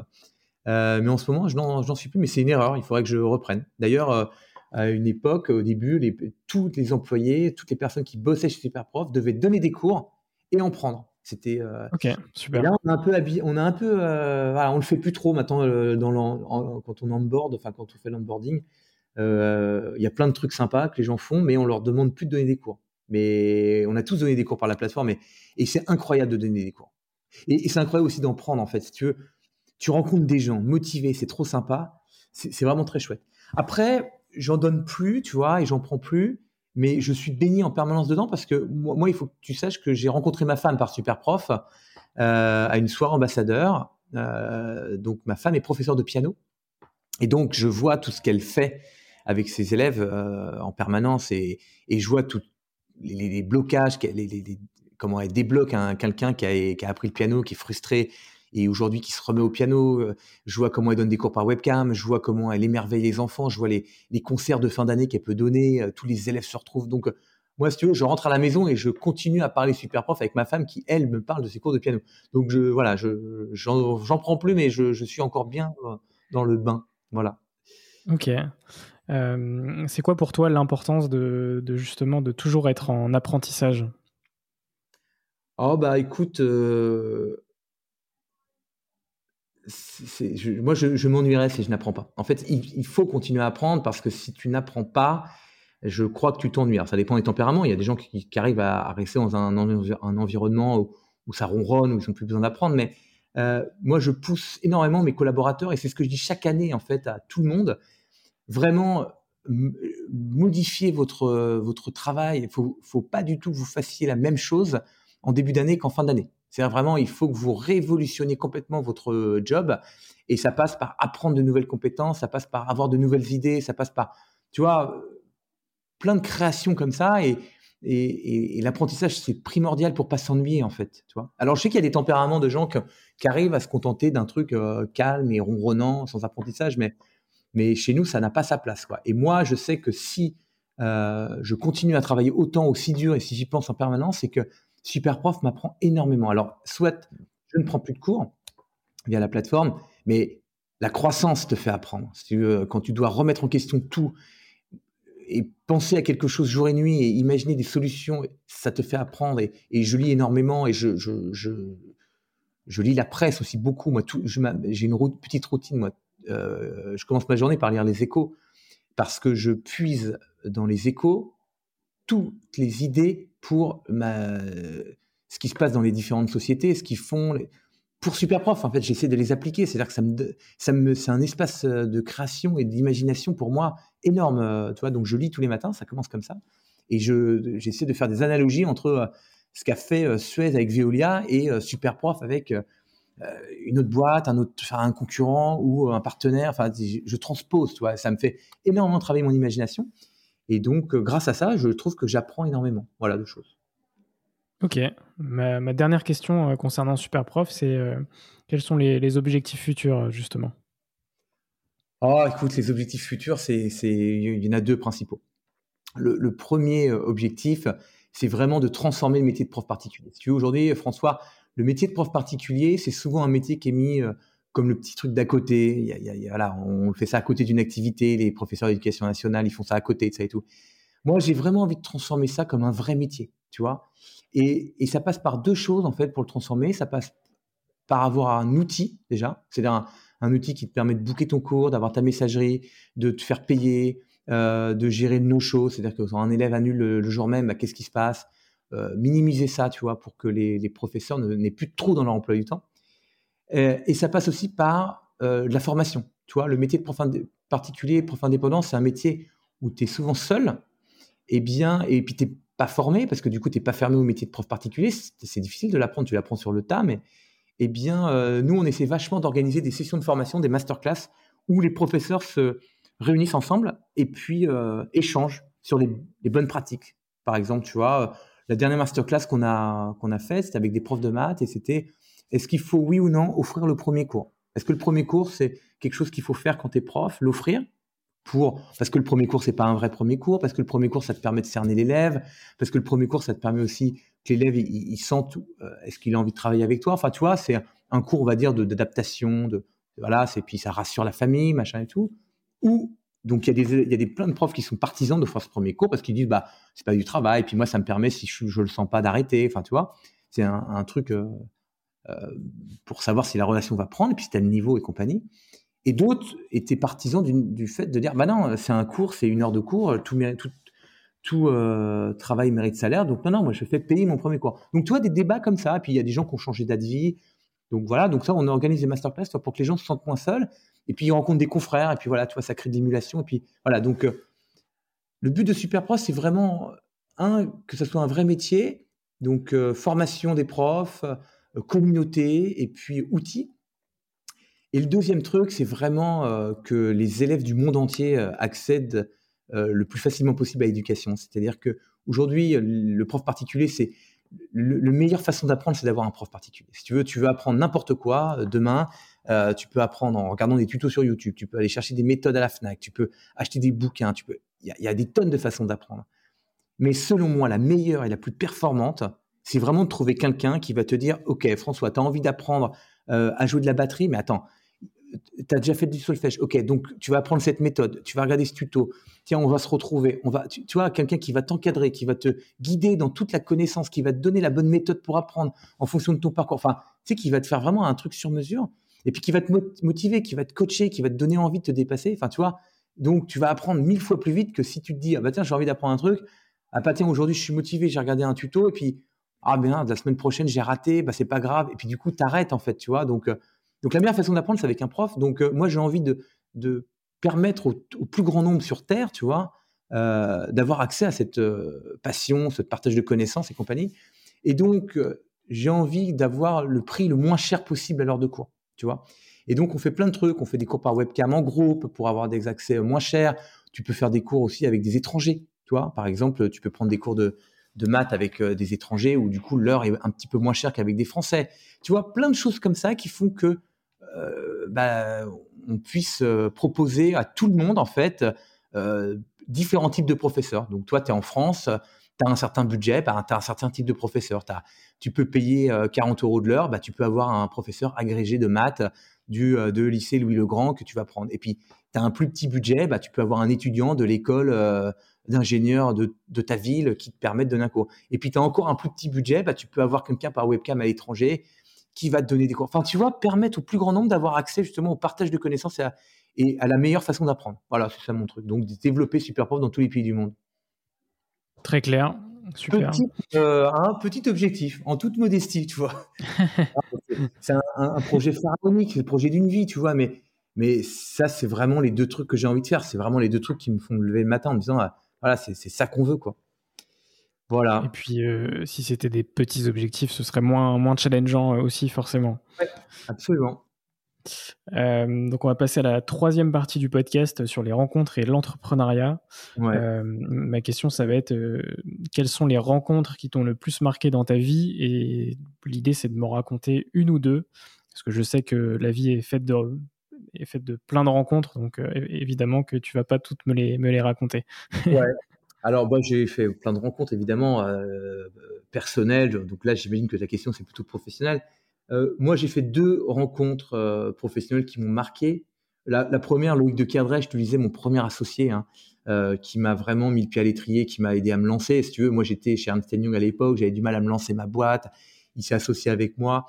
mais en ce moment, je n'en suis plus. Mais c'est une erreur. Il faudrait que je reprenne. D'ailleurs, à une époque, au début, les, tous les employés, toutes les personnes qui bossaient chez Superprof devaient donner des cours et en prendre. C'était. Euh, ok, super. Là, on a un peu on a un peu, euh, voilà, on le fait plus trop maintenant euh, quand on onboard, enfin quand on fait l'onboarding. il y a plein de trucs sympas que les gens font, mais on leur demande plus de donner des cours. Mais on a tous donné des cours par la plateforme, et, et c'est incroyable de donner des cours. Et, c'est incroyable aussi d'en prendre, en fait. Si tu veux, tu rencontres des gens motivés, c'est trop sympa. C'est vraiment très chouette. Après, j'en donne plus, tu vois, et j'en prends plus, mais je suis béni en permanence dedans parce que moi, il faut que tu saches que j'ai rencontré ma femme par Superprof euh, à une soirée ambassadeur. Euh, donc, ma femme est professeure de piano. Et donc, je vois tout ce qu'elle fait avec ses élèves euh, en permanence et, et, je vois tous les, blocages, comment elle débloque quelqu'un qui a, qui a appris le piano, qui est frustré et aujourd'hui qui se remet au piano. Euh, je vois comment elle donne des cours par webcam, je vois comment elle émerveille les enfants, je vois les, les concerts de fin d'année qu'elle peut donner, euh, tous les élèves se retrouvent. Donc, euh, moi, si tu veux, je rentre à la maison et je continue à parler super prof avec ma femme qui, elle, me parle de ses cours de piano. Donc, je, voilà, je, j'en, prends plus, mais je, je, suis encore bien dans le bain. Voilà. Ok. c'est quoi pour toi l'importance de, de, justement de toujours être en apprentissage? Oh bah écoute, moi, je, m'ennuierais si je n'apprends pas. En fait, il, faut continuer à apprendre parce que si tu n'apprends pas, je crois que tu t'ennuies. ça dépend des tempéraments. Il y a des gens qui, arrivent à, rester dans un, environnement où, ça ronronne, où ils n'ont plus besoin d'apprendre. Mais euh, moi, je pousse énormément mes collaborateurs et c'est ce que je dis chaque année en fait à tout le monde. Vraiment, modifier votre, votre travail. Il faut, faut pas du tout que vous fassiez la même chose en début d'année qu'en fin d'année. C'est vraiment, il faut que vous révolutionniez complètement votre euh, job. Et ça passe par apprendre de nouvelles compétences, ça passe par avoir de nouvelles idées, ça passe par, tu vois, plein de créations comme ça. Et, et, l'apprentissage, c'est primordial pour pas s'ennuyer, en fait. Tu vois Alors, je sais qu'il y a des tempéraments de gens qui arrivent à se contenter d'un truc euh, calme et ronronnant, sans apprentissage, mais, mais chez nous, ça n'a pas sa place. Quoi. Et moi, je sais que si euh, je continue à travailler autant, aussi dur, et si j'y pense en permanence, c'est que Superprof m'apprend énormément. Alors, soit je ne prends plus de cours via la plateforme, mais la croissance te fait apprendre. quand tu dois remettre en question tout et penser à quelque chose jour et nuit et imaginer des solutions, ça te fait apprendre. Et, je lis énormément et je, lis la presse aussi beaucoup. Moi, j'ai une petite routine. Moi, euh, je commence ma journée par lire les échos parce que je puise dans les échos toutes les idées pour ce qui se passe dans les différentes sociétés, ce qu'ils font. Pour Superprof, en fait, j'essaie de les appliquer. C'est-à-dire que ça me, ça me, c'est un espace euh, de création et d'imagination pour moi énorme. Euh, tu donc je lis tous les matins, ça commence comme ça. Et je, j'essaie de faire des analogies entre euh, ce qu'a fait Suez avec Veolia et Superprof avec une autre boîte, un autre, un concurrent ou un partenaire. Enfin, je, transpose. Ça me fait énormément travailler mon imagination. Et donc, euh, grâce à ça, je trouve que j'apprends énormément. Voilà, de choses. Ok. Ma, dernière question euh, concernant Superprof, c'est euh, quels sont les, objectifs futurs, justement? Oh, écoute, les objectifs futurs, c'est, il y en a deux principaux. Le, premier objectif, c'est vraiment de transformer le métier de prof particulier. Si tu veux, aujourd'hui, François, le métier de prof particulier, c'est souvent un métier qui est mis comme le petit truc d'à côté. Il y a, voilà, on fait ça à côté d'une activité. Les professeurs d'éducation nationale, ils font ça à côté de ça et tout. Moi, j'ai vraiment envie de transformer ça comme un vrai métier, tu vois. Et, ça passe par deux choses, en fait, pour le transformer. Ça passe par avoir un outil, déjà. C'est-à-dire un, outil qui te permet de booker ton cours, d'avoir ta messagerie, de te faire payer, euh, de gérer le no-show. C'est-à-dire que quand un élève annule le, jour même, bah, qu'est-ce qui se passe? Euh, Minimiser ça, tu vois, pour que les, professeurs n'aient plus trop dans leur emploi du temps. Euh, et ça passe aussi par euh, la formation. Tu le métier de prof particulier, prof indépendant, c'est un métier où tu es souvent seul, et bien, et puis tu pas formé, parce que du coup, tu n'es pas fermé au métier de prof particulier. C'est difficile de l'apprendre, tu l'apprends sur le tas, mais eh bien, euh, nous, on essaie vachement d'organiser des sessions de formation, des masterclass, où les professeurs se réunissent ensemble et puis échangent sur les, les, bonnes pratiques. Par exemple, tu vois, la dernière masterclass qu'on a, qu'on a faite, c'était avec des profs de maths, et c'était est-ce qu'il faut, oui ou non, offrir le premier cours? Est-ce que le premier cours, c'est quelque chose qu'il faut faire quand tu es prof, l'offrir pour, parce que le premier cours, c'est pas un vrai premier cours, parce que le premier cours, ça te permet de cerner l'élève, parce que le premier cours, ça te permet aussi que l'élève, il, sente, euh, est-ce qu'il a envie de travailler avec toi? Enfin, tu vois, c'est un cours, on va dire, d'adaptation, de, voilà, c'est puis ça rassure la famille, machin et tout. Ou, donc, il y a des, il y a des plein de profs qui sont partisans d'offrir ce premier cours parce qu'ils disent, bah, c'est pas du travail, puis moi, ça me permet, si je, je le sens pas, d'arrêter. Enfin, tu vois, c'est un, truc, euh, pour savoir si la relation va prendre, puis as le niveau et compagnie. Et d'autres étaient partisans du, fait de dire, bah non, c'est un cours, c'est une heure de cours, tout, euh, travail mérite salaire. Donc non, non, moi je fais payer mon premier cours. Donc tu vois des débats comme ça. Puis il y a des gens qui ont changé d'avis. Donc voilà, donc ça, on organise des masterclass pour que les gens se sentent moins seuls. Et puis ils rencontrent des confrères. Et puis voilà, tu vois, ça crée de l'émulation. Et puis voilà, donc euh, le but de Superpro, c'est vraiment un que ça soit un vrai métier. Donc euh, formation des profs, communauté et puis outils. Et le deuxième truc, c'est vraiment que les élèves du monde entier accèdent euh, le plus facilement possible à l'éducation. C'est-à-dire que aujourd'hui, le prof particulier, c'est le, meilleure façon d'apprendre, c'est d'avoir un prof particulier. Si tu veux, tu veux apprendre n'importe quoi euh, demain, euh, tu peux apprendre en regardant des tutos sur YouTube, tu peux aller chercher des méthodes à la Fnac, tu peux acheter des bouquins, tu peux. Il y, a des tonnes de façons d'apprendre. Mais selon moi, la meilleure et la plus performante, c'est vraiment de trouver quelqu'un qui va te dire, ok, François, tu as envie d'apprendre à jouer de la batterie, mais attends, tu as déjà fait du solfège. Ok, donc tu vas apprendre cette méthode, tu vas regarder ce tuto. Tiens, on va se retrouver. On va, tu, vois, quelqu'un qui va t'encadrer, qui va te guider dans toute la connaissance, qui va te donner la bonne méthode pour apprendre en fonction de ton parcours. Enfin, tu sais, qui va te faire vraiment un truc sur mesure et puis qui va te motiver, qui va te coacher, qui va te donner envie de te dépasser. Enfin, tu vois, donc tu vas apprendre mille fois plus vite que si tu te dis, ah bah tiens, j'ai envie d'apprendre un truc. Ah bah tiens, aujourd'hui, je suis motivé, j'ai regardé un tuto et puis, ah ben, la semaine prochaine, j'ai raté, bah c'est pas grave. Et puis du coup, tu arrêtes en fait, tu vois. Donc, euh, donc la meilleure façon d'apprendre, c'est avec un prof. Donc euh, moi, j'ai envie de, permettre au, plus grand nombre sur Terre, tu vois, euh, d'avoir accès à cette passion, ce partage de connaissances et compagnie. Et donc, j'ai envie d'avoir le prix le moins cher possible à l'heure de cours, tu vois. Et donc, on fait plein de trucs. On fait des cours par webcam en groupe pour avoir des accès moins chers. Tu peux faire des cours aussi avec des étrangers, tu vois. Par exemple, tu peux prendre des cours de, de maths avec des étrangers où du coup l'heure est un petit peu moins chère qu'avec des Français. Tu vois, plein de choses comme ça qui font que euh, bah, on puisse euh, proposer à tout le monde, en fait, euh, différents types de professeurs. Donc, toi, tu es en France, tu as un certain budget, bah, tu as un certain type de professeur. tu peux payer 40 euros de l'heure, bah, tu peux avoir un professeur agrégé de maths du de lycée Louis le Grand que tu vas prendre. Et puis, tu as un plus petit budget, bah, tu peux avoir un étudiant de l'école d'ingénieur de, ta ville qui te permet de donner un cours. Et puis, tu as encore un plus petit budget, bah, tu peux avoir quelqu'un par webcam à l'étranger qui va te donner des cours. Enfin, tu vois, permettre au plus grand nombre d'avoir accès justement au partage de connaissances et à, la meilleure façon d'apprendre. Voilà, c'est ça mon truc. Donc, développer Superprof dans tous les pays du monde. Très clair. Super. Petit, euh, un petit objectif, en toute modestie, tu vois. c'est un, projet pharaonique, c'est le projet d'une vie, tu vois, mais, mais ça, c'est vraiment les deux trucs que j'ai envie de faire. C'est vraiment les deux trucs qui me font lever le matin en me disant, ah, voilà, c'est ça qu'on veut, quoi. Voilà. Et puis, euh, si c'était des petits objectifs, ce serait moins, moins challengeant euh, aussi, forcément. absolument. Euh, donc, on va passer à la troisième partie du podcast sur les rencontres et l'entrepreneuriat. ma question, ça va être quelles sont les rencontres qui t'ont le plus marqué dans ta vie? Et l'idée, c'est de me raconter une ou deux, parce que je sais que la vie est faite de, est faite de plein de rencontres, donc évidemment que tu vas pas toutes me les, raconter. Ouais. Alors, moi, j'ai fait plein de rencontres, évidemment, euh, personnelles. Donc là, j'imagine que la question, c'est plutôt professionnel. Euh, moi, j'ai fait deux rencontres euh, professionnelles qui m'ont marqué. La, première, Loïc de Cadret, je te disais, mon premier associé, hein, qui m'a vraiment mis le pied à l'étrier, qui m'a aidé à me lancer. Si tu veux, moi, j'étais chez Ernst Young à l'époque, j'avais du mal à me lancer ma boîte. Il s'est associé avec moi.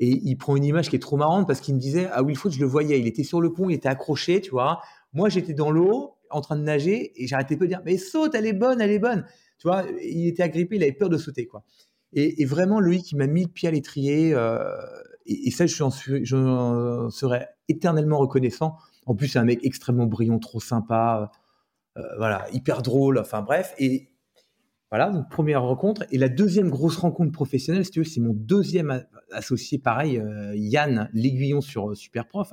Et il prend une image qui est trop marrante parce qu'il me disait, ah oui, faut je le voyais, il était sur le pont, il était accroché, tu vois. Moi, j'étais dans l'eau, en train de nager et j'arrêtais pas de dire mais saute, elle est bonne, elle est bonne. Tu vois, il était agrippé, il avait peur de sauter quoi. Et, vraiment Loïc qui m'a mis le pied à l'étrier euh, et, ça je suis, je serais éternellement reconnaissant. En plus c'est un mec extrêmement brillant, trop sympa, euh, voilà, hyper drôle. Enfin bref et voilà, donc première rencontre. Et la deuxième grosse rencontre professionnelle, si tu veux, c'est mon deuxième associé, pareil, euh, Yann L'Aiguillon sur Superprof,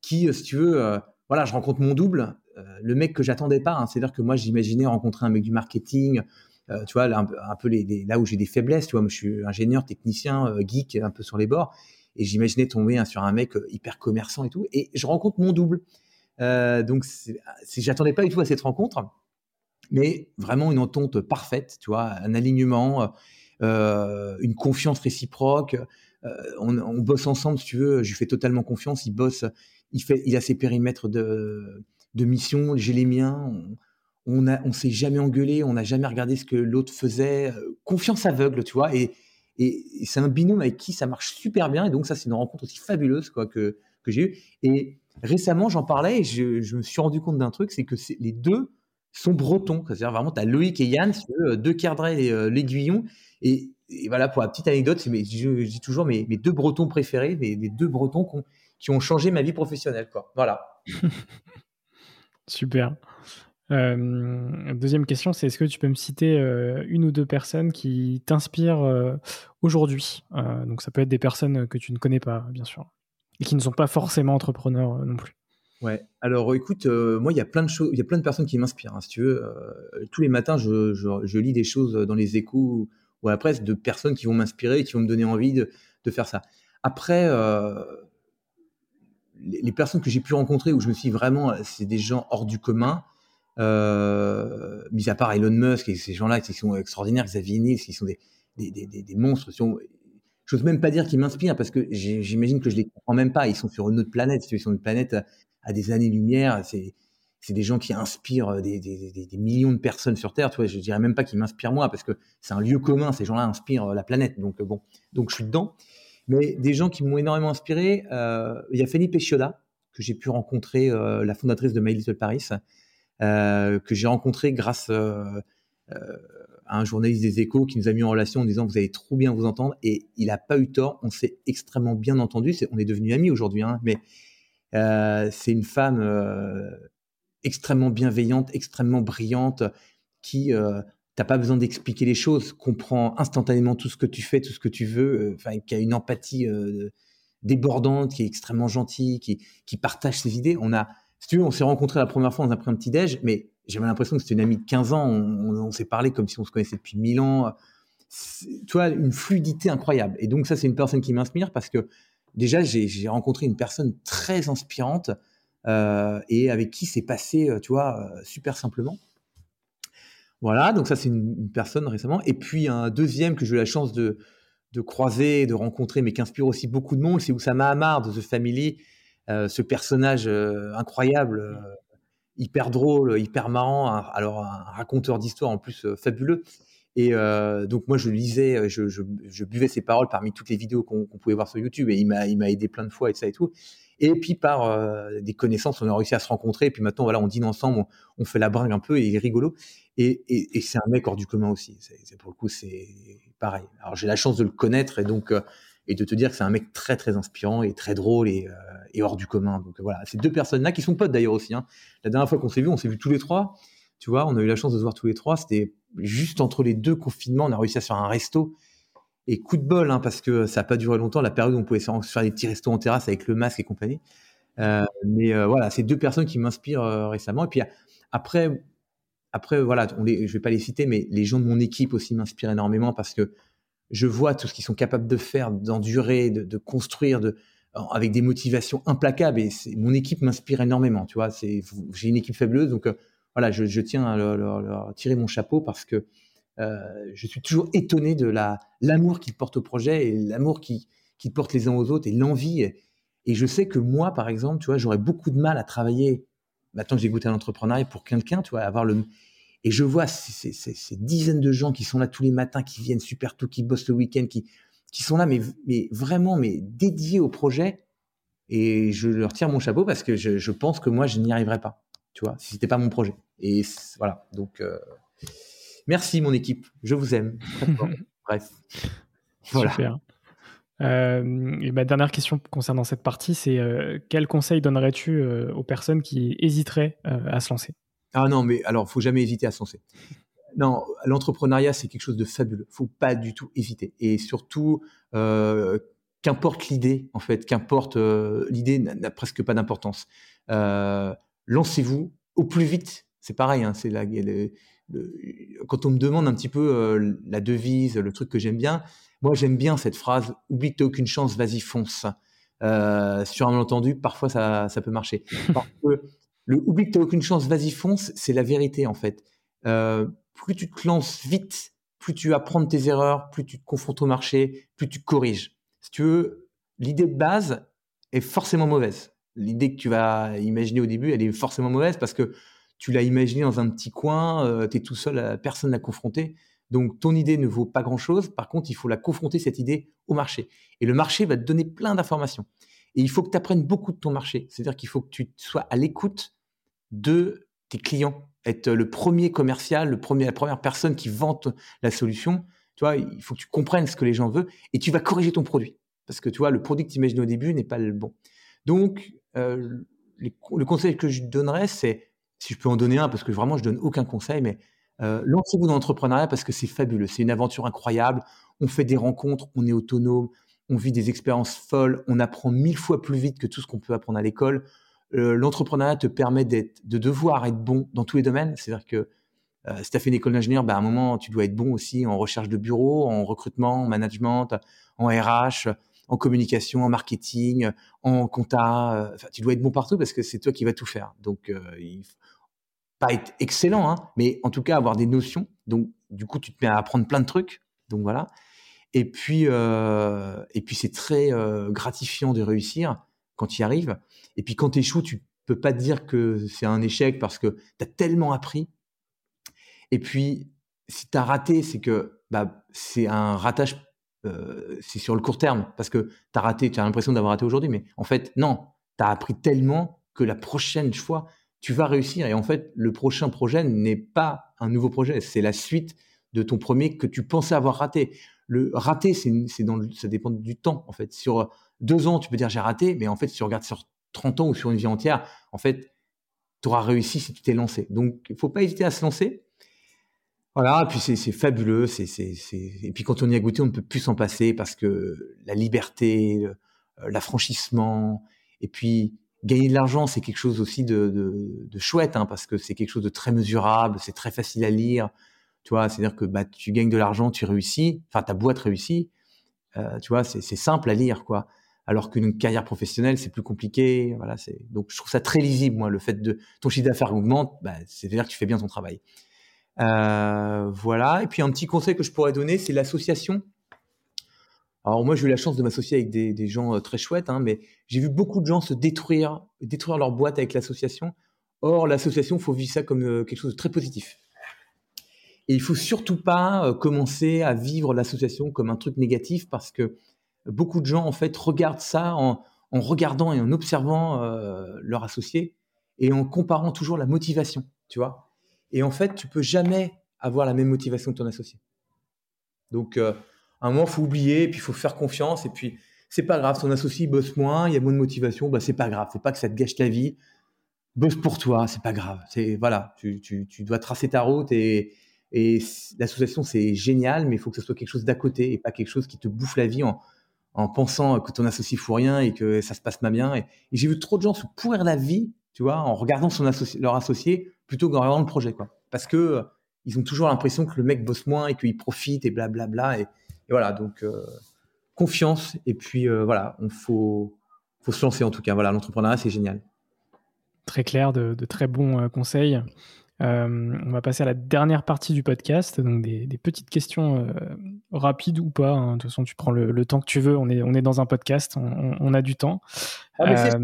qui, si tu veux, voilà, je rencontre mon double, euh, le mec que j'attendais pas. Hein. C'est-à-dire que moi, j'imaginais rencontrer un mec du marketing, euh, tu vois, là, un, peu là où j'ai des faiblesses, tu vois, je suis ingénieur, technicien, euh, geek, un peu sur les bords, et j'imaginais tomber hein, sur un mec hyper commerçant et tout, et je rencontre mon double. donc, j'attendais pas du tout à cette rencontre, mais vraiment une entente parfaite, tu vois, un alignement, une confiance réciproque. On, on, bosse ensemble, si tu veux, je lui fais totalement confiance, il bosse, il, fait, il a ses périmètres de de mission, j'ai les miens. On, on, on s'est jamais engueulé, on n'a jamais regardé ce que l'autre faisait. Euh, confiance aveugle, tu vois. Et, c'est un binôme avec qui ça marche super bien. Et donc, ça, c'est une rencontre aussi fabuleuse quoi, que, que j'ai eue. Et récemment, j'en parlais et je, me suis rendu compte d'un truc, c'est que les deux sont bretons. C'est-à-dire vraiment, tu as Loïc et Yann, deux Cardrel et l'Aiguillon. Et, voilà, pour la petite anecdote, c'est je, dis toujours mes, deux bretons préférés, mes, deux bretons qui ont, changé ma vie professionnelle. Voilà. Super. Euh, deuxième question, c'est est-ce que tu peux me citer euh, une ou deux personnes qui t'inspirent euh, aujourd'hui? Donc ça peut être des personnes que tu ne connais pas, bien sûr, et qui ne sont pas forcément entrepreneurs non plus. Ouais. Alors écoute, moi il y a plein de choses, il y a plein de personnes qui m'inspirent. Hein, si tu veux, tous les matins je, lis des choses dans les échos ou à la presse de personnes qui vont m'inspirer, qui vont me donner envie de, faire ça. Après, les, les, personnes que j'ai pu rencontrer où je me suis vraiment, c'est des gens hors du commun. Euh, mis à part Elon Musk et ces gens-là qui sont extraordinaires, Xavier Niels, qui sont des, des, des, des monstres. J'ose même pas dire qu'ils m'inspirent parce que j'imagine que je les comprends même pas. Ils sont sur une autre planète. Ils sont une planète à des années-lumière. C'est des gens qui inspirent des, des, millions de personnes sur Terre. Tu vois, je dirais même pas qu'ils m'inspirent moi parce que c'est un lieu commun. Ces gens-là inspirent la planète. Donc bon, donc je suis dedans. Mais des gens qui m'ont énormément inspiré, euh, il y a Fanny Péchioda que j'ai pu rencontrer, euh, la fondatrice de My Little Paris, euh, que j'ai rencontré grâce euh, euh, un journaliste des Échos qui nous a mis en relation en disant vous allez trop bien vous entendre et il n'a pas eu tort. On s'est extrêmement bien entendu. on est devenus amis aujourd'hui, hein, mais c'est une femme extrêmement bienveillante, extrêmement brillante, qui euh, t'as pas besoin d'expliquer les choses, comprend instantanément tout ce que tu fais, tout ce que tu veux, enfin qui a une empathie débordante, qui est extrêmement gentille, qui, partage ses idées. On a tu on s'est rencontrés la première fois, on a pris un petit déj, mais j'avais l'impression que c'était une amie de 15 ans. On, s'est parlé comme si on se connaissait depuis 1000 ans. Tu vois, une fluidité incroyable. Et donc, ça, c'est une personne qui m'inspire parce que déjà, j'ai rencontré une personne très inspirante euh, et avec qui c'est passé, euh, tu vois, euh, super simplement. Voilà, donc ça, c'est une, personne récemment. Et puis, un deuxième que j'ai eu la chance de, croiser, de rencontrer, mais qui inspire aussi beaucoup de monde, c'est Oussama Hamar de The Family ce personnage incroyable, hyper drôle, hyper marrant, alors un raconteur d'histoire en plus fabuleux. Et donc moi je lisais, je, je, buvais ses paroles parmi toutes les vidéos qu'on pouvait voir sur YouTube et il m'a aidé plein de fois et ça et tout. Et puis par des connaissances, on a réussi à se rencontrer. Et puis maintenant voilà, on dîne ensemble, on, fait la bringue un peu et il est rigolo. Et, c'est un mec hors du commun aussi. C'est pour le coup c'est pareil. Alors j'ai la chance de le connaître et donc et de te dire que c'est un mec très très inspirant et très drôle et, euh, hors du commun. Donc voilà, ces deux personnes-là qui sont potes d'ailleurs aussi. Hein. La dernière fois qu'on s'est vu, on s'est vu tous les trois. Tu vois, on a eu la chance de se voir tous les trois. C'était juste entre les deux confinements, on a réussi à se faire un resto. Et coup de bol, hein, parce que ça n'a pas duré longtemps, la période où on pouvait se faire des petits restos en terrasse avec le masque et compagnie. Euh, mais euh, voilà, c'est deux personnes qui m'inspirent récemment. Et puis après, après voilà, je vais pas les citer, mais les gens de mon équipe aussi m'inspirent énormément parce que je vois tout ce qu'ils sont capables de faire, d'endurer, de, construire, de, avec des motivations implacables. Et mon équipe m'inspire énormément. Tu vois, j'ai une équipe fabuleuse, donc euh, voilà, je, tiens à leur, tirer mon chapeau parce que euh, je suis toujours étonné de la l'amour qu'ils portent au projet et l'amour qu'ils qui portent les uns aux autres et l'envie. Et, et, je sais que moi, par exemple, tu vois, j'aurais beaucoup de mal à travailler. Maintenant que j'ai goûté à l'entrepreneuriat pour quelqu'un, tu vois, avoir le et je vois ces, dizaines de gens qui sont là tous les matins, qui viennent super tôt, qui bossent le week-end, qui, qui sont là, mais, mais vraiment, mais dédiés au projet. Et je leur tire mon chapeau parce que je, je pense que moi, je n'y arriverais pas, tu vois, si c'était pas mon projet. Et voilà. Donc, euh, merci mon équipe. Je vous aime. Bref. Voilà. Super. Euh, et ma dernière question concernant cette partie, c'est euh, quel conseil donnerais-tu aux personnes qui hésiteraient à se lancer? Ah non, mais alors, faut jamais hésiter à se lancer. Non, l'entrepreneuriat, c'est quelque chose de fabuleux. Faut pas du tout hésiter. Et surtout, euh, qu'importe l'idée, en fait, qu'importe euh, l'idée, n'a presque pas d'importance. Euh, lancez-vous au plus vite. C'est pareil. Hein, c'est la, quand on me demande un petit peu la devise, le truc que j'aime bien, moi j'aime bien cette phrase "Oublie que aucune chance, vas-y fonce". sur un malentendu, parfois ça, ça peut marcher. Parce que le oublie que tu n'as aucune chance, vas-y fonce, c'est la vérité en fait. Euh, plus tu te lances vite, plus tu apprends de tes erreurs, plus tu te confrontes au marché, plus tu corriges. Si tu veux, l'idée de base est forcément mauvaise. L'idée que tu vas imaginer au début, elle est forcément mauvaise parce que tu l'as imaginée dans un petit coin, euh, tu es tout seul, euh, personne n'a confronté. Donc ton idée ne vaut pas grand-chose. Par contre, il faut la confronter, cette idée, au marché. Et le marché va te donner plein d'informations. Et il faut que tu apprennes beaucoup de ton marché. C'est-à-dire qu'il faut que tu sois à l'écoute de tes clients, être le premier commercial, la première personne qui vante la solution. Tu vois, il faut que tu comprennes ce que les gens veulent et tu vas corriger ton produit. Parce que tu vois, le produit que tu imagines au début n'est pas le bon. Donc, euh, le conseil que je donnerais, c'est, si je peux en donner un, parce que vraiment je donne aucun conseil, mais euh, lancez-vous dans l'entrepreneuriat parce que c'est fabuleux. C'est une aventure incroyable. On fait des rencontres, on est autonome, on vit des expériences folles, on apprend mille fois plus vite que tout ce qu'on peut apprendre à l'école. Euh, l'entrepreneuriat te permet de devoir être bon dans tous les domaines. C'est-à-dire que euh, si tu as fait une école d'ingénieur, ben, à un moment, tu dois être bon aussi en recherche de bureau, en recrutement, en management, en RH, en communication, en marketing, en compta. Enfin, tu dois être bon partout parce que c'est toi qui vas tout faire. Donc, pas être excellent, hein, mais en tout cas avoir des notions. Donc, du coup, tu te mets à apprendre plein de trucs. Donc voilà. Et puis, euh, et puis c'est très euh, gratifiant de réussir quand tu y arrives. Et puis quand tu échoues, tu peux pas dire que c'est un échec parce que tu as tellement appris. Et puis, si tu as raté, c'est que bah, c'est un ratage, euh, c'est sur le court terme. Parce que tu as raté, tu as l'impression d'avoir raté aujourd'hui, mais en fait, non, tu as appris tellement que la prochaine fois, tu vas réussir. Et en fait, le prochain projet n'est pas un nouveau projet, c'est la suite de ton premier que tu pensais avoir raté. Le raté, c'est ça dépend du temps, en fait. Sur deux ans, tu peux dire j'ai raté, mais en fait, si tu regardes sur 30 ans ou sur une vie entière, en fait, tu auras réussi si tu t'es lancé. Donc, il faut pas hésiter à se lancer. Voilà, puis c'est fabuleux. Et puis quand on y a goûté, on ne peut plus s'en passer parce que la liberté, l'affranchissement, et puis gagner de l'argent, c'est quelque chose aussi de, de, chouette, hein, parce que c'est quelque chose de très mesurable, c'est très facile à lire. Tu vois, c'est-à-dire que bah, tu gagnes de l'argent, tu réussis, enfin ta boîte réussit. Euh, tu vois, c'est simple à lire, quoi. Alors qu'une carrière professionnelle, c'est plus compliqué. Voilà, donc je trouve ça très lisible, moi, le fait de ton chiffre d'affaires augmente, bah, c'est-à-dire que tu fais bien ton travail. Euh, voilà. Et puis un petit conseil que je pourrais donner, c'est l'association. Alors moi, j'ai eu la chance de m'associer avec des, gens euh, très chouettes, hein, mais j'ai vu beaucoup de gens se détruire, détruire leur boîte avec l'association. Or, l'association, il faut vivre ça comme quelque chose de très positif. Et il faut surtout pas euh, commencer à vivre l'association comme un truc négatif parce que beaucoup de gens, en fait, regardent ça en, regardant et en observant leur associé et en comparant toujours la motivation, tu vois. Et en fait, tu peux jamais avoir la même motivation que ton associé. Donc, un moment, faut oublier, et puis faut faire confiance, et puis c'est pas grave, ton associé bosse moins, il y a moins de motivation, bah c'est pas grave, faut pas que ça te gâche la vie. Bosse pour toi, c'est pas grave. C'est voilà, tu, tu, tu, dois tracer ta route et, et l'association c'est génial, mais il faut que ce soit quelque chose d'à côté et pas quelque chose qui te bouffe la vie en, en pensant que ton associé fout rien et que ça se passe pas bien. Et, j'ai vu trop de gens se pourrir la vie, tu vois, en regardant son associé, leur associé plutôt qu'en regardant le projet, quoi. Parce que euh, ils ont toujours l'impression que le mec bosse moins et qu'il profite et blablabla. Bla bla, et, voilà, donc euh, confiance. Et puis euh, voilà, on faut, faut se lancer en tout cas. Voilà, l'entrepreneuriat, c'est génial. Très clair, de, très bons euh, on va passer à la dernière partie du podcast, donc des, petites questions rapides ou pas. Hein. De toute façon, tu prends le, temps que tu veux. On est, on est dans un podcast, on, a du temps. Ah,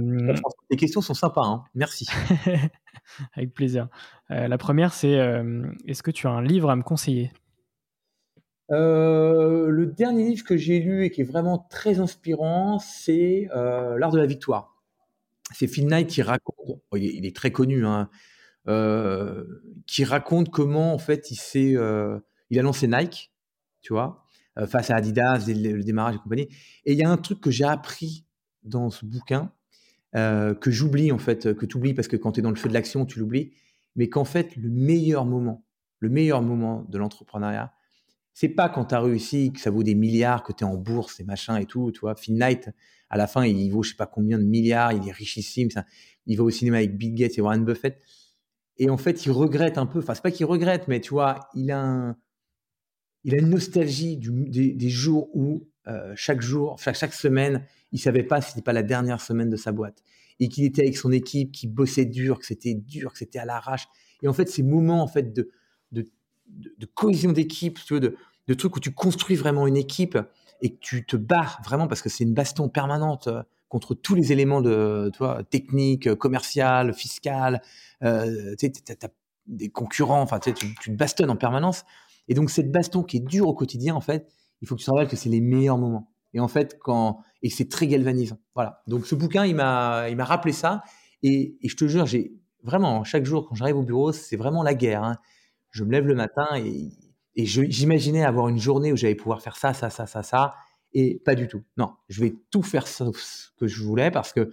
les questions sont sympas. Hein. Merci. Avec plaisir. la première, c'est est-ce que tu as un livre à me conseiller? Euh, le dernier livre que j'ai lu et qui est vraiment très inspirant, c'est euh, L'art de la victoire. C'est Phil Knight qui raconte, oh, il, est, très connu, hein, euh, qui raconte comment en fait il s'est, il a lancé Nike, tu vois, face à Adidas, le, démarrage et compagnie. Et il y a un truc que j'ai appris dans ce bouquin que j'oublie en fait, que tu oublies parce que quand tu es dans le feu de l'action, tu l'oublies, mais qu'en fait le meilleur moment, le meilleur moment de l'entrepreneuriat, c'est pas quand tu as réussi que ça vaut des milliards, que tu es en bourse et machin et tout, tu vois. Phil Knight, à la fin, il vaut je sais pas combien de milliards, il est richissime, il va au cinéma avec Bill Gates et Warren Buffett. Et en fait, il regrette un peu, enfin, c'est pas qu'il regrette, mais tu vois, il a, il a une nostalgie des, jours où euh, chaque jour, chaque, semaine, il savait pas si c'était pas la dernière semaine de sa boîte. Et qu'il était avec son équipe, qui bossait dur, que c'était dur, que c'était à l'arrache. Et en fait, ces moments en fait de, de cohésion d'équipe, de, de trucs où tu construis vraiment une équipe et que tu te bats vraiment parce que c'est une baston permanente euh, contre tous les éléments de toi technique, commercial, fiscal. Euh, tu as, des concurrents, enfin tu, te bastonnes en permanence. Et donc cette baston qui est dure au quotidien, en fait, il faut que tu te rappelles que c'est les meilleurs moments. Et en fait, quand et c'est très galvanisant. Voilà. Donc ce bouquin, il m'a il m'a rappelé ça. Et, je te jure, j'ai vraiment chaque jour quand j'arrive au bureau, c'est vraiment la guerre. Hein. Je me lève le matin et, et j'imaginais avoir une journée où j'allais pouvoir faire ça, ça, ça, ça, ça. Et pas du tout. Non, je vais tout faire sauf ce que je voulais parce que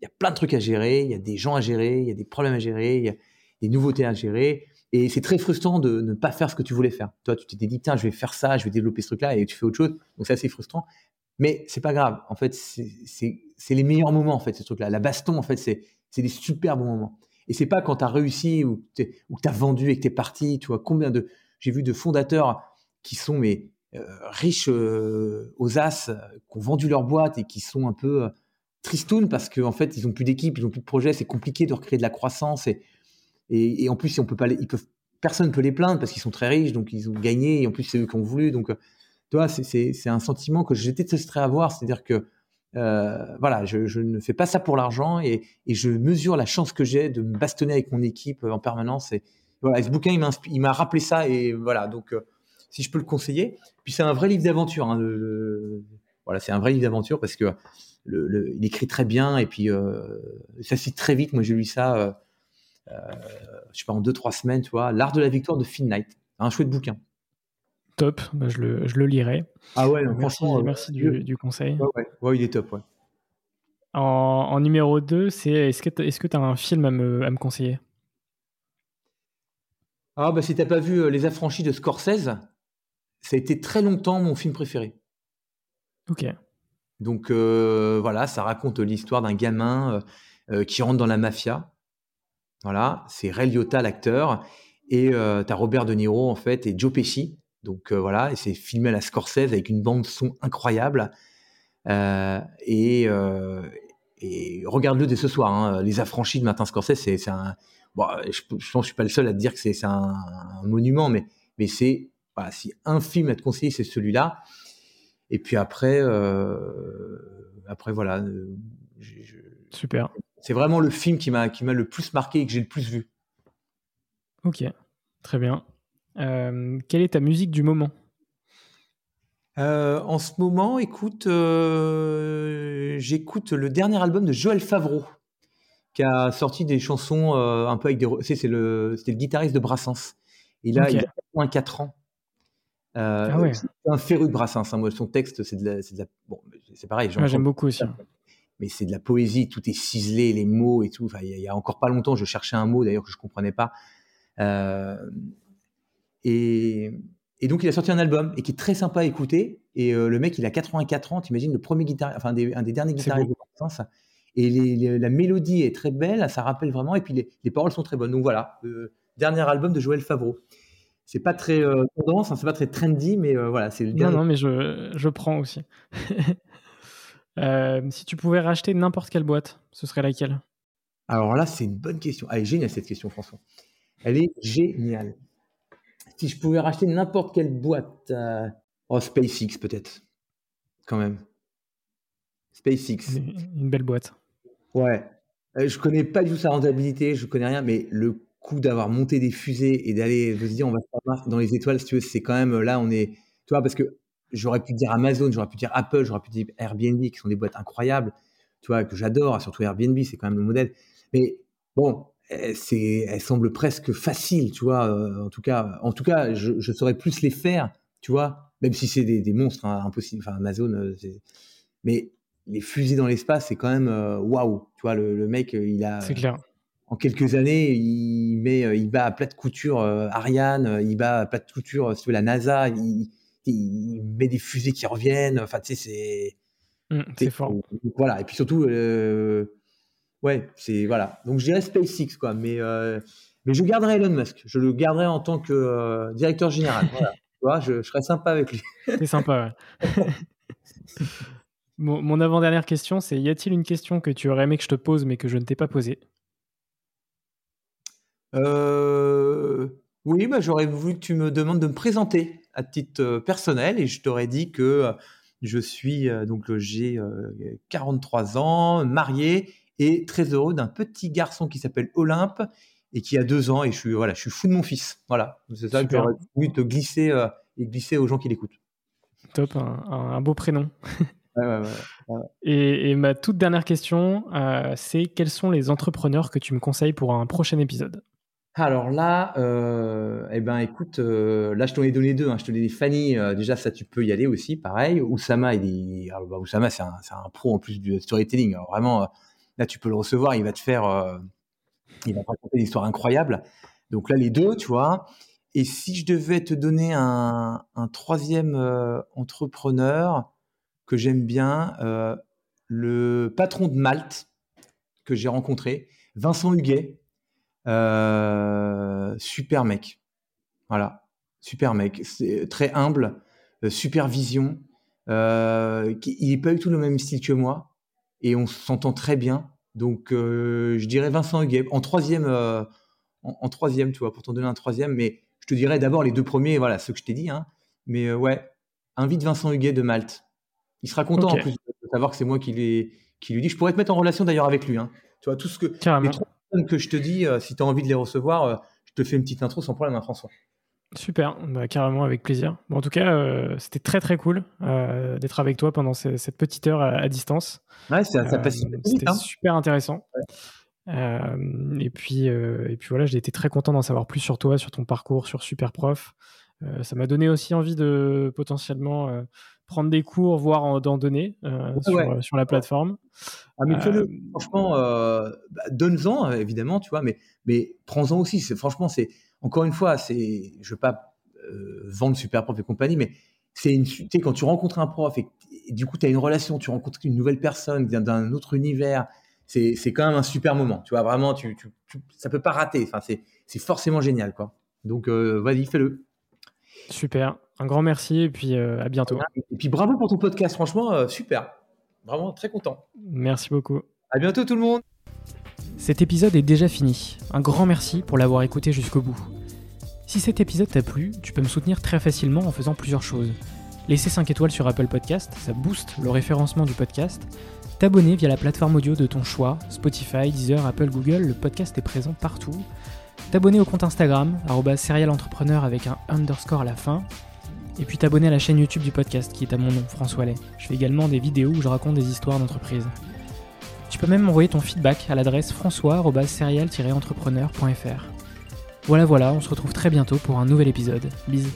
il y a plein de trucs à gérer, il y a des gens à gérer, il y a des problèmes à gérer, il y a des nouveautés à gérer. Et c'est très frustrant de ne pas faire ce que tu voulais faire. Toi, tu t'es dit, tiens, je vais faire ça, je vais développer ce truc-là, et tu fais autre chose. Donc, c'est assez frustrant. Mais c'est pas grave. En fait, c'est les meilleurs moments, en fait, ce truc-là. La baston, en fait, c'est des super bons moments. Et c'est pas quand tu as réussi ou tu as vendu et que tu es parti. Tu vois, combien de. J'ai vu de fondateurs qui sont mais, riches euh, aux as, qui ont vendu leur boîte et qui sont un peu euh, tristounes parce qu'en en fait, ils ont plus d'équipe, ils ont plus de projet. C'est compliqué de recréer de la croissance. Et, et, en plus, on peut pas ils peuvent, personne ne peut les plaindre parce qu'ils sont très riches, donc ils ont gagné, et en plus, c'est eux qui ont voulu. Donc, euh, toi, c'est un sentiment que j'étais à avoir, c'est-à-dire que euh, voilà, je, ne fais pas ça pour l'argent et, je mesure la chance que j'ai de me bastonner avec mon équipe en permanence. Et voilà, ce bouquin, il m'a rappelé ça et voilà, donc euh, si je peux le conseiller. Puis c'est un vrai livre d'aventure. Hein, voilà, c'est un vrai livre d'aventure parce que le, il écrit très bien et puis ça cite très vite. Moi, j'ai lu ça euh, je sais pas, en deux, trois semaines, tu vois, L'Art de la victoire de Finn Knight. Un chouette bouquin. Top, bah, je, le, je, le, lirai. Ah ouais, merci, euh, merci du, du, conseil. Ouais, ouais. il est top, ouais. En, en numéro 2, c'est est-ce que tu as un film à me, à me conseiller? Ah, bah si t'as pas vu euh, Les Affranchis de Scorsese, ça a été très longtemps mon film préféré. Ok. Donc voilà, ça raconte l'histoire d'un gamin qui rentre dans la mafia voilà, c'est Ray Liotta l'acteur et euh, tu as Robert De Niro en fait et Joe Pesci. Donc euh, voilà, et c'est filmé à la Scorsese avec une bande son incroyable. Euh, et, regarde-le dès ce soir. Hein. Les affranchis de Martin Scorsese, c'est un. Bon, je, pense que je suis pas le seul à te dire que c'est un, monument, mais, mais c'est voilà, si un film à te conseiller, c'est celui-là. Et puis après, après voilà. Super c'est vraiment le film qui m'a qui m'a le plus marqué et que j'ai le plus vu. Ok, très bien. Euh, quelle est ta musique du moment? Euh, En ce moment, écoute, euh, j'écoute le dernier album de Joël Favreau, qui a sorti des chansons un peu avec des. C'est le, c'était le guitariste de Brassens. Il a, il a 4 ans. Ah ouais. C'est un féru de Brassens. Hein. Moi, son texte, c'est de la, de la... Bon, c'est pareil. J'aime beaucoup aussi mais c'est de la poésie, tout est ciselé, les mots et tout. Enfin, il y, a encore pas longtemps, je cherchais un mot d'ailleurs que je comprenais pas. Euh, et, et, donc il a sorti un album et qui est très sympa à écouter. Et euh, le mec, il a 84 ans, t'imagines le premier guitare, enfin un des derniers guitaristes de France. Et les, la mélodie est très belle, ça rappelle vraiment. Et puis les, les paroles sont très bonnes. Donc voilà, le dernier album de Joël Favreau. C'est pas très euh, tendance, hein, c'est pas très trendy, mais voilà, c'est le dernier. Non, non, mais je, je prends aussi. Euh, si tu pouvais racheter n'importe quelle boîte, ce serait laquelle? Alors là, c'est une bonne question. Elle est géniale cette question, François. Elle est géniale. Si je pouvais racheter n'importe quelle boîte, euh... oh, SpaceX peut-être, quand même. SpaceX. Une belle boîte. Ouais. Euh, je connais pas du tout sa rentabilité, je connais rien, mais le coup d'avoir monté des fusées et d'aller se dire on va se dans les étoiles, si tu veux, c'est quand même là on est, tu vois, parce que j'aurais pu dire Amazon, j'aurais pu dire Apple, j'aurais pu dire Airbnb, qui sont des boîtes incroyables, tu vois, que j'adore, surtout Airbnb, c'est quand même le modèle. Mais bon, c'est, elles semblent presque faciles, tu vois. Euh, en tout cas, en tout cas, je, saurais plus les faire, tu vois, même si c'est des, monstres hein, impossibles. Enfin, Amazon, euh, mais les fusées dans l'espace, c'est quand même euh, waouh. tu vois, le, mec, il a. C'est clair. En quelques années, il met, il bat à plat de couture Ariane, il bat à plat de couture, la NASA. Il, il met des fusées qui reviennent. Enfin, tu sais, c'est. Mmh, c'est fort. Voilà. Et puis surtout, euh, ouais, c'est. Voilà. Donc, je dirais SpaceX, quoi. Mais, euh, mais je garderai Elon Musk. Je le garderai en tant que euh, directeur général. voilà. tu vois, je, je, serais sympa avec lui. C'est sympa, ouais. mon, mon avant-dernière question, c'est y a-t-il une question que tu aurais aimé que je te pose, mais que je ne t'ai pas posée? Oui, bah, j'aurais voulu que tu me demandes de me présenter à titre euh, personnel et je t'aurais dit que euh, je suis euh, donc j'ai 43 ans, marié et très heureux d'un petit garçon qui s'appelle Olympe et qui a deux ans et je suis voilà, je suis fou de mon fils. Voilà, c'est ça que j'aurais voulu te glisser et glisser aux gens qui l'écoutent. Top, un, beau prénom. et, ma toute dernière question, c'est quels sont les entrepreneurs que tu me conseilles pour un prochain épisode? Alors là, euh, eh ben écoute, euh, là je t'en ai donné deux. Hein. Je te donné Fanny. Euh, déjà ça, tu peux y aller aussi, pareil. Oussama, il est, alors, bah, c'est un, un, pro en plus du storytelling. Alors, vraiment, là tu peux le recevoir, il va te faire, il va te raconter des histoires incroyables. Donc là les deux, tu vois. Et si je devais te donner un, un troisième entrepreneur que j'aime bien, le patron de Malte que j'ai rencontré, Vincent Huguet. Euh, super mec. Voilà, super mec. C'est très humble, euh, super vision. Euh, il n'est pas du tout le même style que moi et on s'entend très bien. Donc, je dirais Vincent Huguet en troisième, en, troisième, tu vois, pour t'en donner un troisième. Mais je te dirais d'abord les deux premiers, voilà, ceux que je t'ai dit. Hein. Mais ouais, invite Vincent Huguet de Malte. Il sera content en plus de savoir que c'est moi qui, qui lui dis. Je pourrais te mettre en relation d'ailleurs avec lui. Hein. Tu vois, tout ce que que je te dis, euh, si tu as envie de les recevoir, euh, je te fais une petite intro sans problème, hein, François. Super, bah, carrément avec plaisir. Bon, en tout cas, euh, c'était très très cool d'être avec toi pendant cette petite heure à, distance. Ouais, ça, passe C'était hein. super intéressant. et, puis, et puis voilà, j'ai été très content d'en savoir plus sur toi, sur ton parcours, sur Superprof. ça m'a donné aussi envie de potentiellement prendre des cours, voire d'en donner euh, sur, la plateforme. Ah, mais euh, franchement, euh, bah, donne-en, évidemment, tu vois, mais, mais prends-en aussi. Franchement, c'est encore une fois, c'est, je veux pas vendre super prof et compagnie, mais c'est une, quand tu rencontres un prof et, du coup, tu as une relation, tu rencontres une nouvelle personne d'un autre univers, c'est quand même un super moment. Tu vois, vraiment, tu, tu, ça peut pas rater. Enfin, c'est forcément génial, quoi. Donc, vas-y, fais-le. Super. Un grand merci et puis euh, à bientôt. Et puis bravo pour ton podcast, franchement, euh, super. Vraiment très content. Merci beaucoup. À bientôt tout le monde. Cet épisode est déjà fini. Un grand merci pour l'avoir écouté jusqu'au bout. Si cet épisode t'a plu, tu peux me soutenir très facilement en faisant plusieurs choses. Laisser 5 étoiles sur Apple Podcast, ça booste le référencement du podcast. T'abonner via la plateforme audio de ton choix, Spotify, Deezer, Apple, Google, le podcast est présent partout. T'abonner au compte Instagram, serialentrepreneur avec un underscore à la fin et puis t'abonner à la chaîne YouTube du podcast qui est à mon nom, François Lay. Je fais également des vidéos où je raconte des histoires d'entreprise. Tu peux même m'envoyer ton feedback à l'adresse françois-serial-entrepreneur.fr. Voilà voilà, on se retrouve très bientôt pour un nouvel épisode. Bisous.